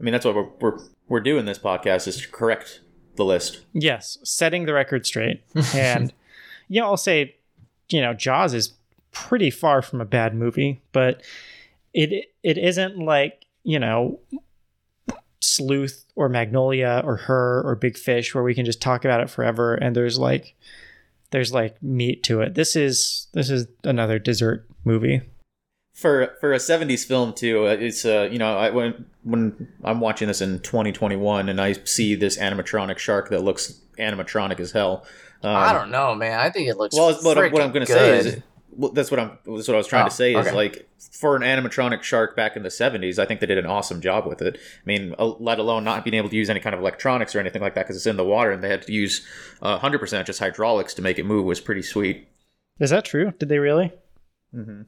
I mean, that's what we're, we're we're doing this podcast is to correct the list. Yes, setting the record straight. [laughs] And you know, I'll say, you know, Jaws is pretty far from a bad movie, but it it isn't like, you know, Sleuth or Magnolia or Her or Big Fish where we can just talk about it forever and there's like there's like meat to it. This is this is another dessert movie. For for a 70s film too, uh, it's uh you know I, when when I'm watching this in 2021 and I see this animatronic shark that looks animatronic as hell. Um, I don't know, man. I think it looks. Well, what, I'm- what I'm going to say is, well, that's what I'm. That's what I was trying Oh, to say is okay. like for an animatronic shark back in the 70s, I think they did an awesome job with it. I mean, let alone not being able to use any kind of electronics or anything like that because it's in the water and they had to use uh, 100% just hydraulics to make it move was pretty sweet. Is that true? Did they really? hmm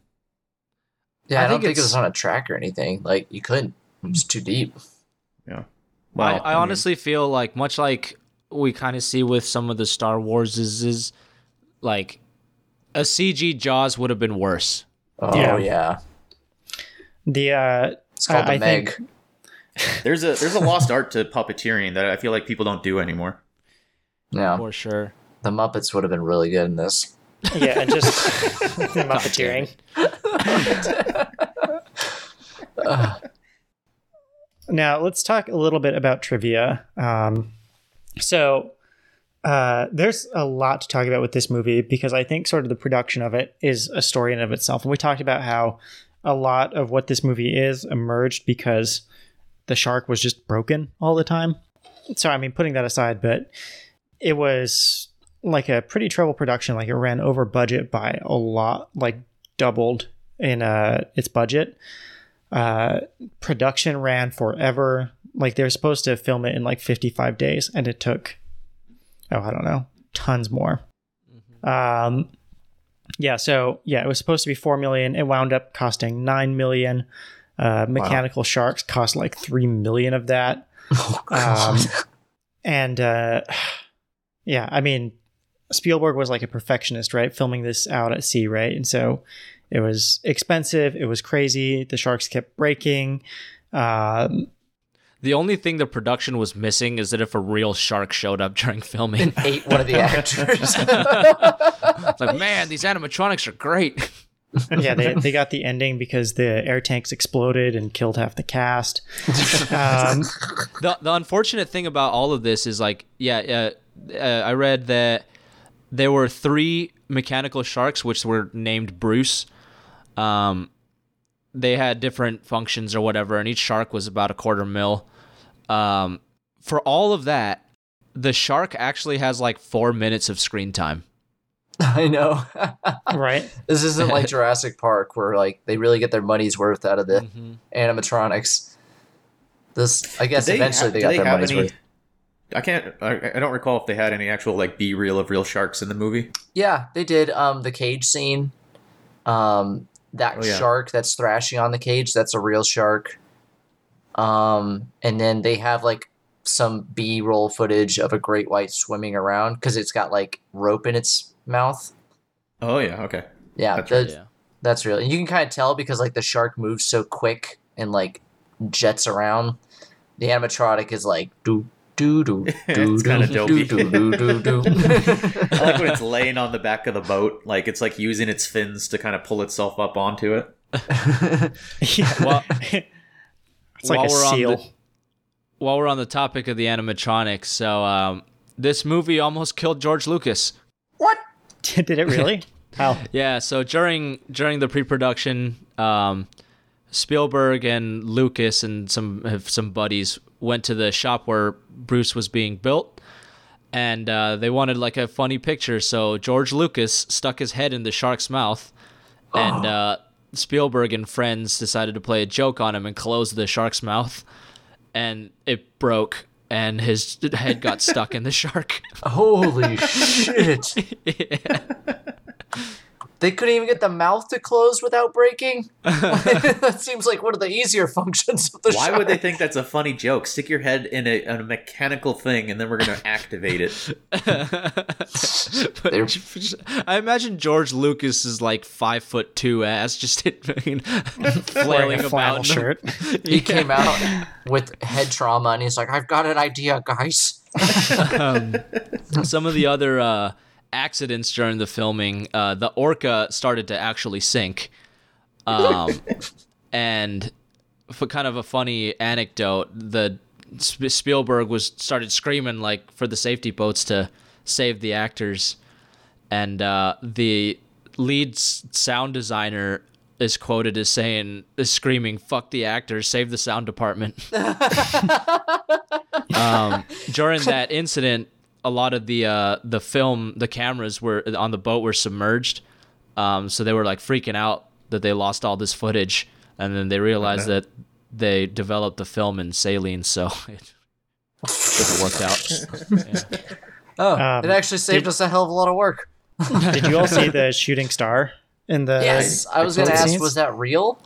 Yeah, I, I don't think think it was it's- on a track or anything. Like you couldn't. It was too deep. Yeah. I, Well, I honestly feel like much like we kind of see with some of the Star Wars is, is like a CG Jaws would have been worse. Oh Yeah. yeah. The uh It's called I- the I Meg. think- [laughs] there's a there's a lost art to puppeteering that I feel like people don't do anymore. yeah, For sure. the Muppets would have been really good in this. Yeah, and just [laughs] [laughs] Muppeteering. [laughs] Now let's talk a little bit about trivia. Um, so uh, there's a lot to talk about with this movie because I think sort of the production of it is a story in and of itself, and we talked about how a lot of what this movie is emerged because the shark was just broken all the time. So I mean, putting that aside, but it was like a pretty trouble production. Like it ran over budget by a lot, like doubled in uh its budget. Uh, production ran forever. Like they were supposed to film it in like 55 days, and it took oh I don't know tons more. Um, yeah, so yeah, it was supposed to be four million. It wound up costing nine million. Uh, mechanical sharks cost like three million of that. [laughs] Oh, God. Um, and uh, [sighs] yeah, I mean, Spielberg was like a perfectionist, right? Filming this out at sea, right? And so it was expensive. It was crazy. The sharks kept breaking. Um, The only thing the production was missing is that if a real shark showed up [laughs] during filming, and ate one of the [laughs] actors. it's like, man, these animatronics are great. [laughs] yeah, they, they got the ending because the air tanks exploded and killed half the cast. Um, the the unfortunate thing about all of this is like, yeah, uh, uh, I read that there were three mechanical sharks which were named Bruce. Um, they had different functions or whatever, and each shark was about a quarter mil. Um, for all of that, the shark actually has like four minutes of screen time. [laughs] I know. right? [laughs] this isn't like Jurassic Park where like they really get their money's worth out of the Mhm. animatronics. This, I guess, Did they eventually ha- they did got they their money's any- worth. I can't. I, I don't recall if they had any actual like B reel of real sharks in the movie. Yeah, they did. Um, the cage scene. Um, that Oh, yeah. shark that's thrashing on the cage, that's a real shark. Um, and then they have like some B roll footage of a great white swimming around because it's got like rope in its mouth. Oh yeah. Okay. Yeah, That's the- right. Yeah. that's real. And you can kind of tell because like the shark moves so quick and like jets around. The animatronic is like do do do do [laughs] It's do kinda do dopey. do do do do. I like when it's laying on the back of the boat, like it's like using its fins to kind of pull itself up onto it. [laughs] Yeah. [laughs] Well, it's like while a we're on seal. the- while we're on the topic of the animatronics, so um, this movie almost killed George Lucas. what? Did it really? How? Yeah, so during during the pre-production, um, Spielberg and Lucas and some have some buddies went to the shop where Bruce was being built, and uh, they wanted like a funny picture. So George Lucas stuck his head in the shark's mouth, and uh, Spielberg and friends decided to play a joke on him and close the shark's mouth, and it broke. And his head got stuck in the shark. [laughs] Holy shit! [laughs] [laughs] They couldn't even get the mouth to close without breaking. [laughs] that seems like one of the easier functions of the show. Why shark. would they think that's a funny joke? Stick your head in a, in a mechanical thing, and then we're gonna activate it. [laughs] They're- I imagine George Lucas is like five foot two ass, just [laughs] Wearing flailing a about. flannel in the- shirt. He came out with head trauma, and he's like, "I've got an idea, guys." um, some of the other uh, accidents during the filming, uh, the orca started to actually sink. Um, [laughs] and for kind of a funny anecdote, the Sp- Spielberg was started screaming like for the safety boats to save the actors, and uh, the lead s- sound designer is quoted as saying, is screaming, "Fuck the actors, save the sound department." [laughs] um, during [laughs] that incident, a lot of the uh, the film, the cameras were on the boat were submerged, um, so they were like freaking out that they lost all this footage, and then they realized that they developed the film in saline, so [laughs] it, it worked out. [laughs] Oh, Um, it actually saved did- us a hell of a lot of work. [laughs] Did you all see the shooting star in the? yes, I was going to ask, scenes? was that real?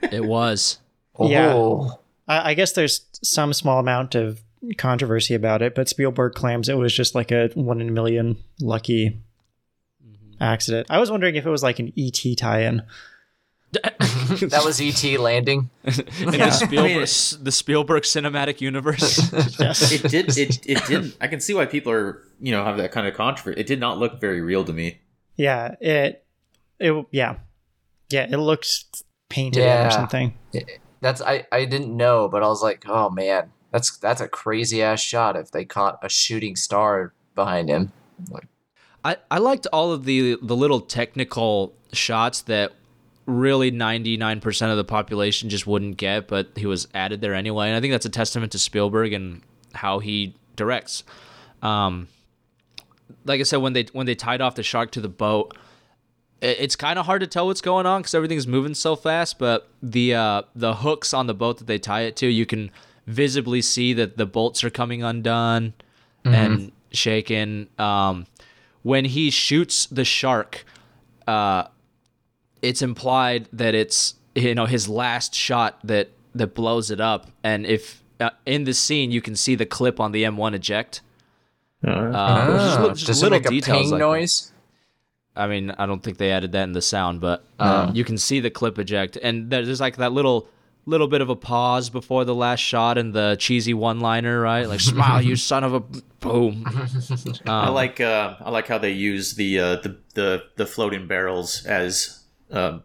It was. Yeah. Oh. I, I guess there's some small amount of controversy about it, but Spielberg claims it was just like a one in a million lucky mm-hmm. accident. I was wondering if it was like an ET tie-in. [laughs] that was ET landing. [laughs] In Yeah. the, Spielberg, I mean- the Spielberg cinematic universe. [laughs] Yes. It did. It it didn't. I can see why people are you know have that kind of controversy. It did not look very real to me. yeah. It. It. Yeah. Yeah. It looked painted Yeah. or something. That's I I didn't know, but I was like, oh man, that's that's a crazy ass shot. If they caught a shooting star behind him, I, I liked all of the the little technical shots that really 99% of the population just wouldn't get, but he was added there anyway. And I think that's a testament to Spielberg and how he directs. Um, like I said, when they when they tied off the shark to the boat, it, it's kind of hard to tell what's going on because everything's moving so fast. But the uh, the hooks on the boat that they tie it to, you can visibly see that the bolts are coming undone and shaken. Um, when he shoots the shark, uh, it's implied that it's you know his last shot that that blows it up, and if uh, in the scene you can see the clip on the M1 eject. Uh, Uh, just, li- just Does it little make a details ping like that. I mean, I don't think they added that in the sound, but um, you can see the clip eject, and there's like that little little bit of a pause before the last shot and the cheesy one-liner, right? Like "Smile, you son of a boom." [laughs] I like uh, I like how they use the uh, the the the floating barrels as um,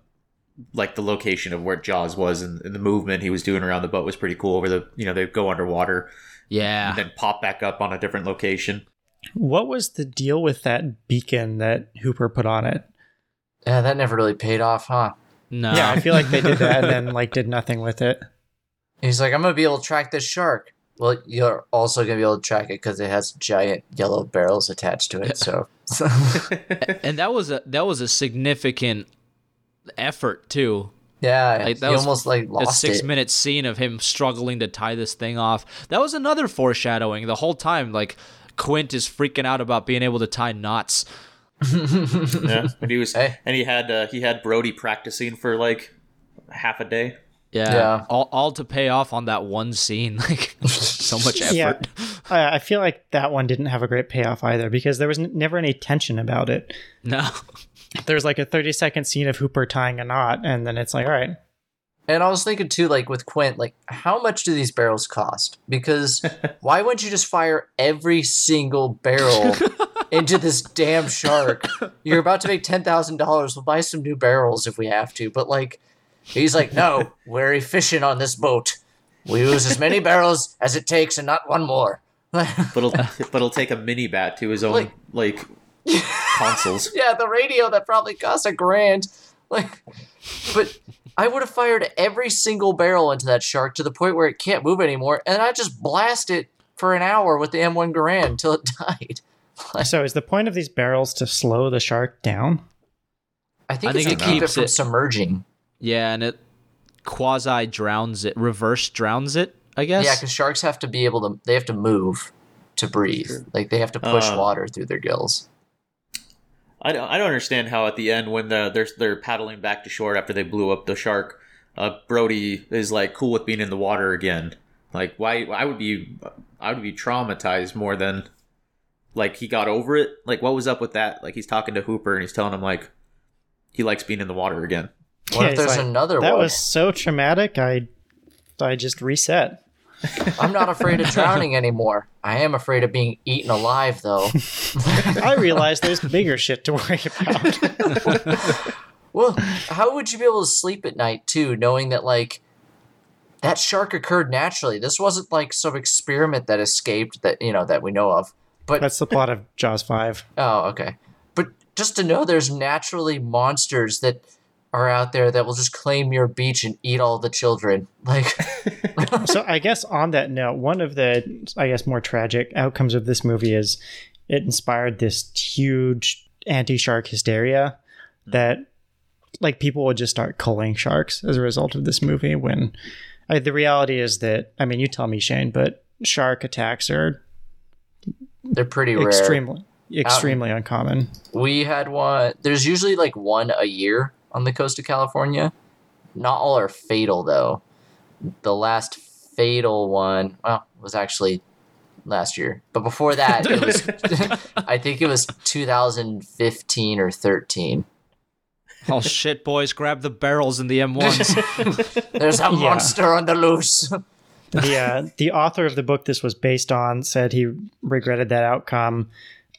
like the location of where Jaws was and, and the movement he was doing around the boat was pretty cool. Where the you know they go underwater Yeah, and then pop back up on a different location. What was the deal with that beacon that Hooper put on it? Yeah, that never really paid off, huh? No, Yeah, I feel like they did that and then [laughs] like did nothing with it. He's like, I'm gonna be able to track this shark. Well, you're also gonna be able to track it because it has giant yellow barrels attached to it. So, [laughs] and that was a that was a significant effort too. yeah, Like, that he was almost like a lost six it. minute scene of him struggling to tie this thing off. That was another foreshadowing the whole time. Like Quint is freaking out about being able to tie knots. Yeah, and he was Hey. and he had uh, he had Brody practicing for like half a day. Yeah, Yeah. All, all to pay off on that one scene. [laughs] Like so much [laughs] effort. Yeah, I I feel like that one didn't have a great payoff either because there was n- never any tension about it. No. [laughs] There's like a 30 second scene of Hooper tying a knot, and then it's like, all right, And I was thinking too, like with Quint, like how much do these barrels cost? Because why wouldn't you just fire every single barrel into this damn shark? You're about to make ten thousand dollars. We'll buy some new barrels if we have to. But like, he's like, no, we're efficient on this boat. We use as many barrels as it takes, and not one more. But it'll but it'll take a mini bat to his own Like- like consoles. [laughs] yeah, the radio that probably cost a grand. Like, but I would have fired every single barrel into that shark to the point where it can't move anymore, and I just blast it for an hour with the M1 Garand until it [laughs] died. [laughs] So is the point of these barrels to slow the shark down? I think I it's think to it keep it keeps from it- submerging. Yeah, and it quasi drowns it, reverse drowns it, I guess. Yeah, because sharks have to be able to. They have to move to breathe. Like they have to push Uh, water through their gills. I don't, I don't understand how at the end when the, they're they're paddling back to shore after they blew up the shark, uh, Brody is like cool with being in the water again. Like why I would be I would be traumatized more than like he got over it. Like what was up with that? Like he's talking to Hooper and he's telling him like he likes being in the water again. What Yeah, if there's like, another That one? That was so traumatic. I I just reset. [laughs] I'm not afraid of drowning anymore. I am afraid of being eaten alive, though. [laughs] I realize there's bigger shit to worry about. [laughs] Well, how would you be able to sleep at night too, knowing that like that shark occurred naturally? This wasn't like some experiment that escaped that you know that we know of. But That's the plot of Jaws 5. oh, okay. But just to know there's naturally monsters that are out there that will just claim your beach and eat all the children. [laughs] Like, [laughs] so I guess on that note, one of the I guess more tragic outcomes of this movie is it inspired this huge anti-shark hysteria that like people would just start culling sharks as a result of this movie when I, the reality is that I mean you tell me Shane but shark attacks are they're pretty rare. extremely um, extremely uncommon. We had one. There's usually like one a year on the coast of California. Not all are fatal though. The last fatal one, well, was actually last year. But before that, it was. [laughs] [laughs] I think it was 2015 or 13. oh shit, boys, grab the barrels in the M1s. [laughs] There's a monster on the loose. The uh, [laughs] the author of the book this was based on said he regretted that outcome.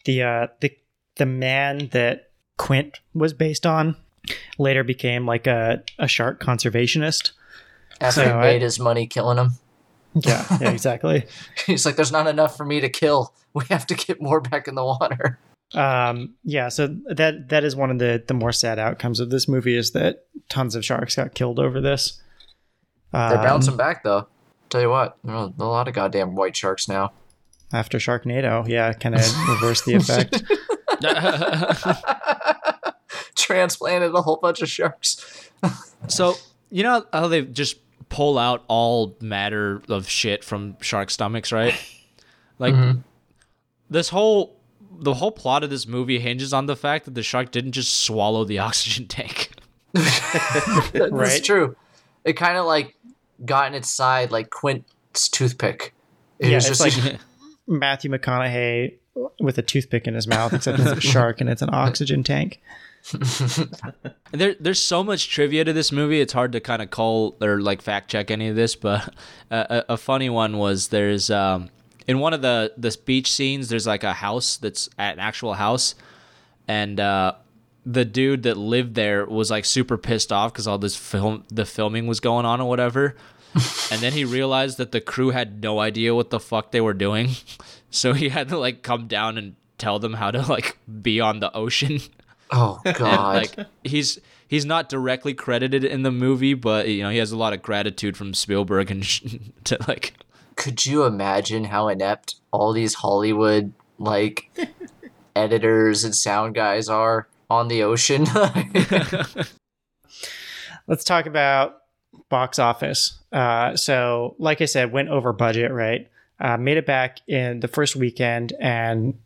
The uh, the the man that Quint was based on later became like a, a shark conservationist. After So he I- made his money killing him, Yeah, yeah, [laughs] exactly. he's like, "There's not enough for me to kill. We have to get more back in the water." Um, yeah, so that that is one of the the more sad outcomes of this movie is that tons of sharks got killed over this. They're Um, bouncing back though. Tell you what, there are a lot of goddamn white sharks now. after Sharknado. Yeah, kind of reverse the effect. [laughs] [laughs] Transplanted a whole bunch of sharks. So you know how they just pull out all matter of shit from shark stomachs, right? Like mm-hmm. this whole the whole plot of this movie hinges on the fact that the shark didn't just swallow the [laughs] oxygen tank. That's Right. true. It kind of like got in its side like Quint's toothpick. It Yeah, was it's just like [laughs] Matthew McConaughey with a toothpick in his mouth, except it's a [laughs] shark and it's an oxygen tank. [laughs] There, there's so much trivia to this movie. It's hard to kind of call or like fact check any of this, but a, a, a funny one was there's um, in one of the the beach scenes. There's like a house that's an actual house, and uh, the dude that lived there was like super pissed off because all this film the filming was going on or whatever. And then he realized that the crew had no idea what the fuck they were doing, [laughs] so he had to like come down and tell them how to like be on the ocean. oh And, god. [laughs] like he's he's not directly credited in the movie, but you know he has a lot of gratitude from Spielberg and sh- [laughs] to like Could you imagine how inept all these Hollywood like editors and sound guys are on the ocean? Let's talk about box office. Uh, so, like I said, went over budget, right? Uh, made it back in the first weekend and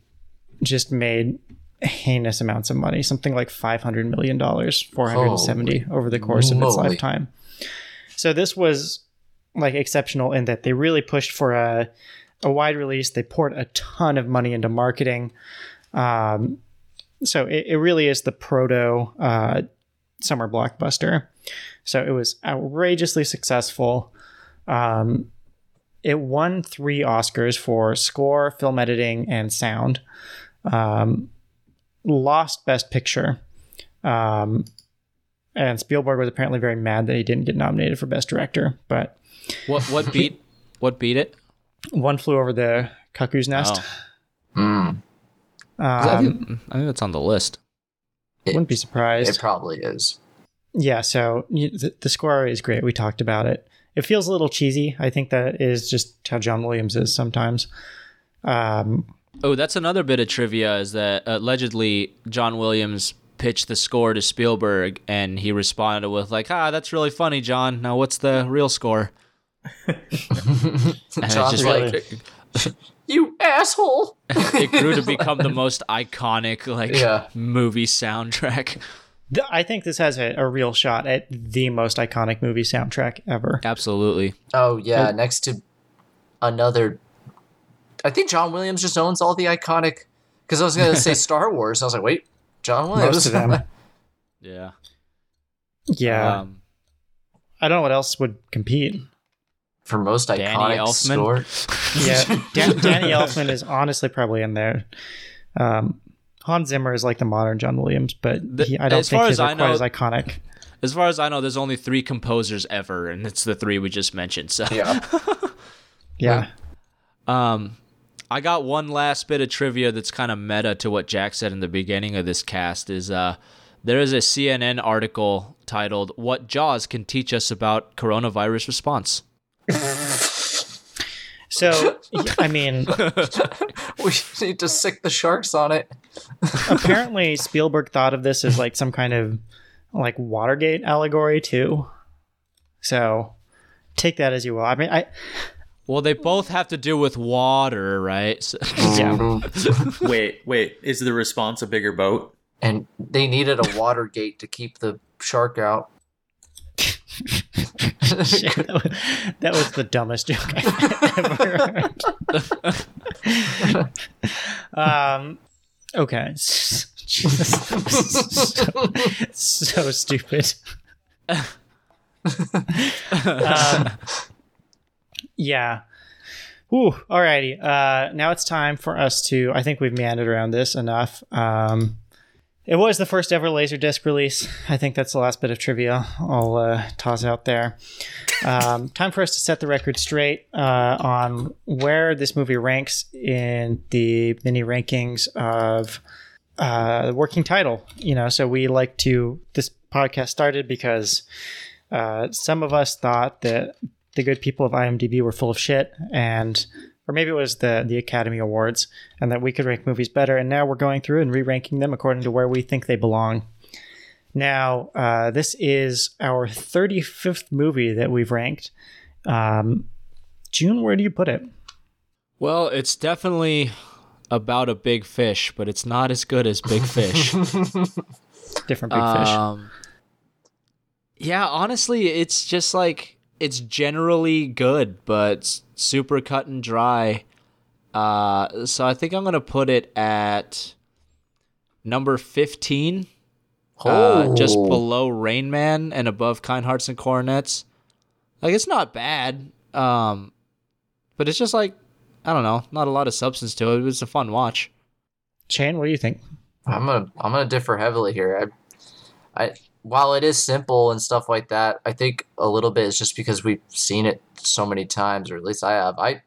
just made heinous amounts of money, something like $500 million, 470 over the course of its lifetime. So, this was like exceptional in that they really pushed for a, a wide release. They poured a ton of money into marketing. Um, so, it, it really is the proto uh, summer blockbuster. So it was outrageously successful. Um, it won three Oscars for score, film editing, and sound. Um, lost Best Picture. Um, and Spielberg was apparently very mad that he didn't get nominated for Best Director. But what what [laughs] beat what beat it? one flew over the cuckoo's nest. Oh, Mm, I, Um, think, I think that's on the list. It, wouldn't be surprised. it probably is. Yeah, so the, the score is great. We talked about it. It feels a little cheesy. I think that is just how John Williams is sometimes. Um, Oh, that's another bit of trivia is that allegedly John Williams pitched the score to Spielberg and he responded with like, "Ah, that's really funny, John. Now what's the real score?" [laughs] And it's John's just really- like [laughs] You asshole! [laughs] it grew to become the most iconic like Yeah. movie soundtrack. Th- I think this has a, a real shot at the most iconic movie soundtrack ever. Absolutely. Oh yeah, next to another. I think John Williams just owns all the iconic. Because I was gonna say [laughs] Star Wars, I was like, wait, John Williams. Most of them. [laughs] Yeah. Yeah. Um, I don't know what else would compete. for most Danny iconic Elfman. score. Yeah, [laughs] Dan- Danny Elfman is honestly probably in there. Um, Hans Zimmer is like the modern John Williams, but he, I don't as think far his as I quite know- as iconic. as far as I know, there's only three composers ever, and it's the three we just mentioned. So, Yeah. [laughs] Yeah. um, I got one last bit of trivia that's kind of meta to what Jack said in the beginning of this cast. Is uh, there is a CNN article titled "What Jaws Can Teach Us About Coronavirus Response." [laughs] So, [laughs] I mean, [laughs] we need to sic the sharks on it. [laughs] apparently Spielberg thought of this as like some kind of like Watergate allegory too. So, take that as you will. I mean, I Well, they both have to do with water, right? So- yeah. wait, wait. Is the response a bigger boat? And they needed a water gate to keep the shark out. [laughs] That, was, that was the dumbest joke I've ever heard. um, okay. Jesus. [laughs] so, so stupid. um, yeah. Ooh, alrighty. Uh, now it's time for us to. I think we've meandered around this enough. Um, it was the first ever Laserdisc release. I think that's the last bit of trivia I'll uh, toss out there. Um, time for us to set the record straight uh, on where this movie ranks in the mini rankings of uh, working title. You know, so we like to this podcast started because uh, some of us thought that the good people of IMDb were full of shit, and or maybe it was the the Academy Awards, and that we could rank movies better. And now we're going through and re-ranking them according to where we think they belong. Now, uh, this is our 35th movie that we've ranked. Um, June, where do you put it? Well, it's definitely about a big fish, but it's not as good as Big Fish. [laughs] Different big fish. Um, yeah, honestly, it's just like it's generally good, but super cut and dry. Uh, so I think I'm gonna put it at number fifteen, uh, just Oh. below Rain Man and above Kind Hearts and Coronets. Like it's not bad, um, but it's just like I don't know, not a lot of substance to it. It was a fun watch. Shane, what do you think? I'm gonna I'm gonna differ heavily here. I, I while it is simple and stuff like that, I think a little bit is just because we've seen it so many times, or at least I have. I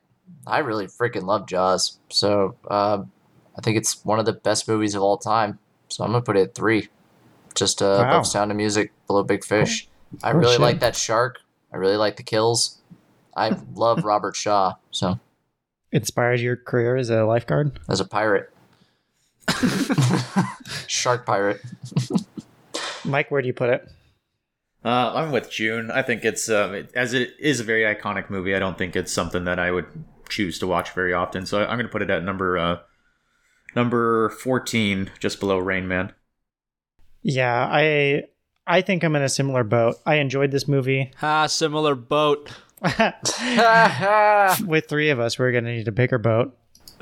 I really freaking love Jaws, so um, I think it's one of the best movies of all time. So I'm gonna put it at three, just uh, Wow. above Sound of Music, below Big Fish. I Oh, really shit. like that shark. I really like the kills. I love [laughs] Robert Shaw, so Inspired your career as a lifeguard? as a pirate, [laughs] [laughs] shark pirate. Mike, where do you put it? Uh, I'm with June. I think it's um, it, as it is a very iconic movie. I don't think it's something that I would choose to watch very often. So I'm going to put it at number uh, number 14, just below Rain Man. Yeah, I I think I'm in a similar boat. I enjoyed this movie. Ha, similar boat. [laughs] With three of us, we're gonna need a bigger boat. [laughs]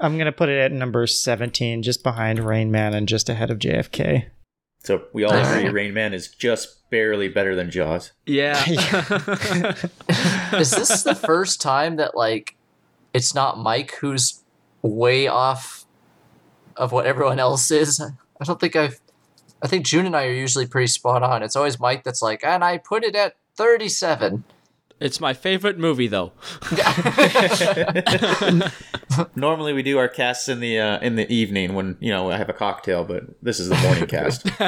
I'm gonna put it at number 17, just behind Rain Man and just ahead of JFK. So we all agree Rain Man is just barely better than Jaws. Yeah. [laughs] [laughs] is this the first time that like it's not Mike who's way off of what everyone else is? I don't think I've I think June and I are usually pretty spot on. It's always Mike that's like, and I put it at 37. it's my favorite movie though. [laughs] Normally we do our casts in the uh, in the evening when you know I have a cocktail, but this is the morning cast. [laughs]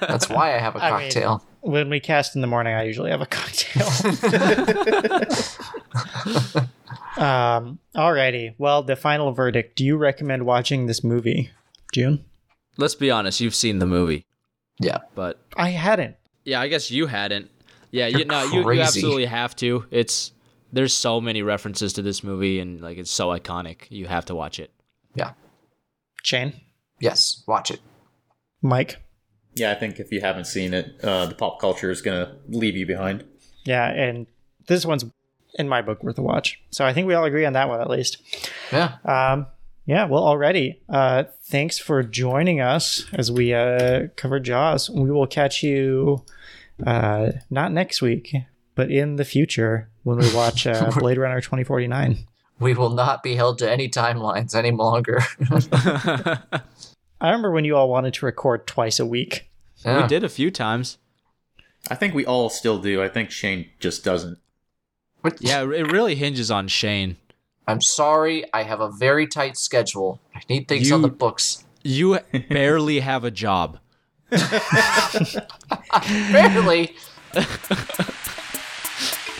That's why I have a I mean- cocktail. When we cast in the morning, I usually have a cocktail. [laughs] um, alrighty. Well, the final verdict. Do you recommend watching this movie, June? Let's be honest, you've seen the movie, yeah. but I hadn't. yeah, I guess you hadn't. Yeah, you You're no, you, you absolutely have to. It's there's so many references to this movie and like it's so iconic. You have to watch it. Yeah. Shane, Yes, watch it. Mike. yeah, I think if you haven't seen it, uh, the pop culture is gonna leave you behind. Yeah, and this one's in my book worth a watch. So I think we all agree on that one at least. Yeah. Um, yeah, well, already. Uh, thanks for joining us as we uh, cover Jaws. We will catch you uh, not next week, but in the future when we watch [laughs] uh, Blade Runner 2049. We will not be held to any timelines any longer. [laughs] I remember when you all wanted to record twice a week. Yeah. We did a few times. I think we all still do. I think Shane just doesn't. What- Yeah, it really hinges on Shane. I'm sorry. I have a very tight schedule. I need things on the books. You [laughs] barely have a job. Barely.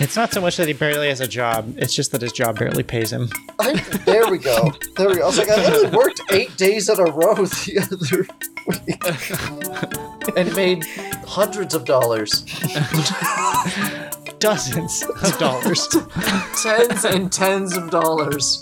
It's not so much that he barely has a job, it's just that his job barely pays him. I, there we go. There we go. I was like, I literally worked eight days in a row [laughs] the other week and made hundreds of dollars. [laughs] Dozens of dollars. [laughs] Tens and tens of dollars.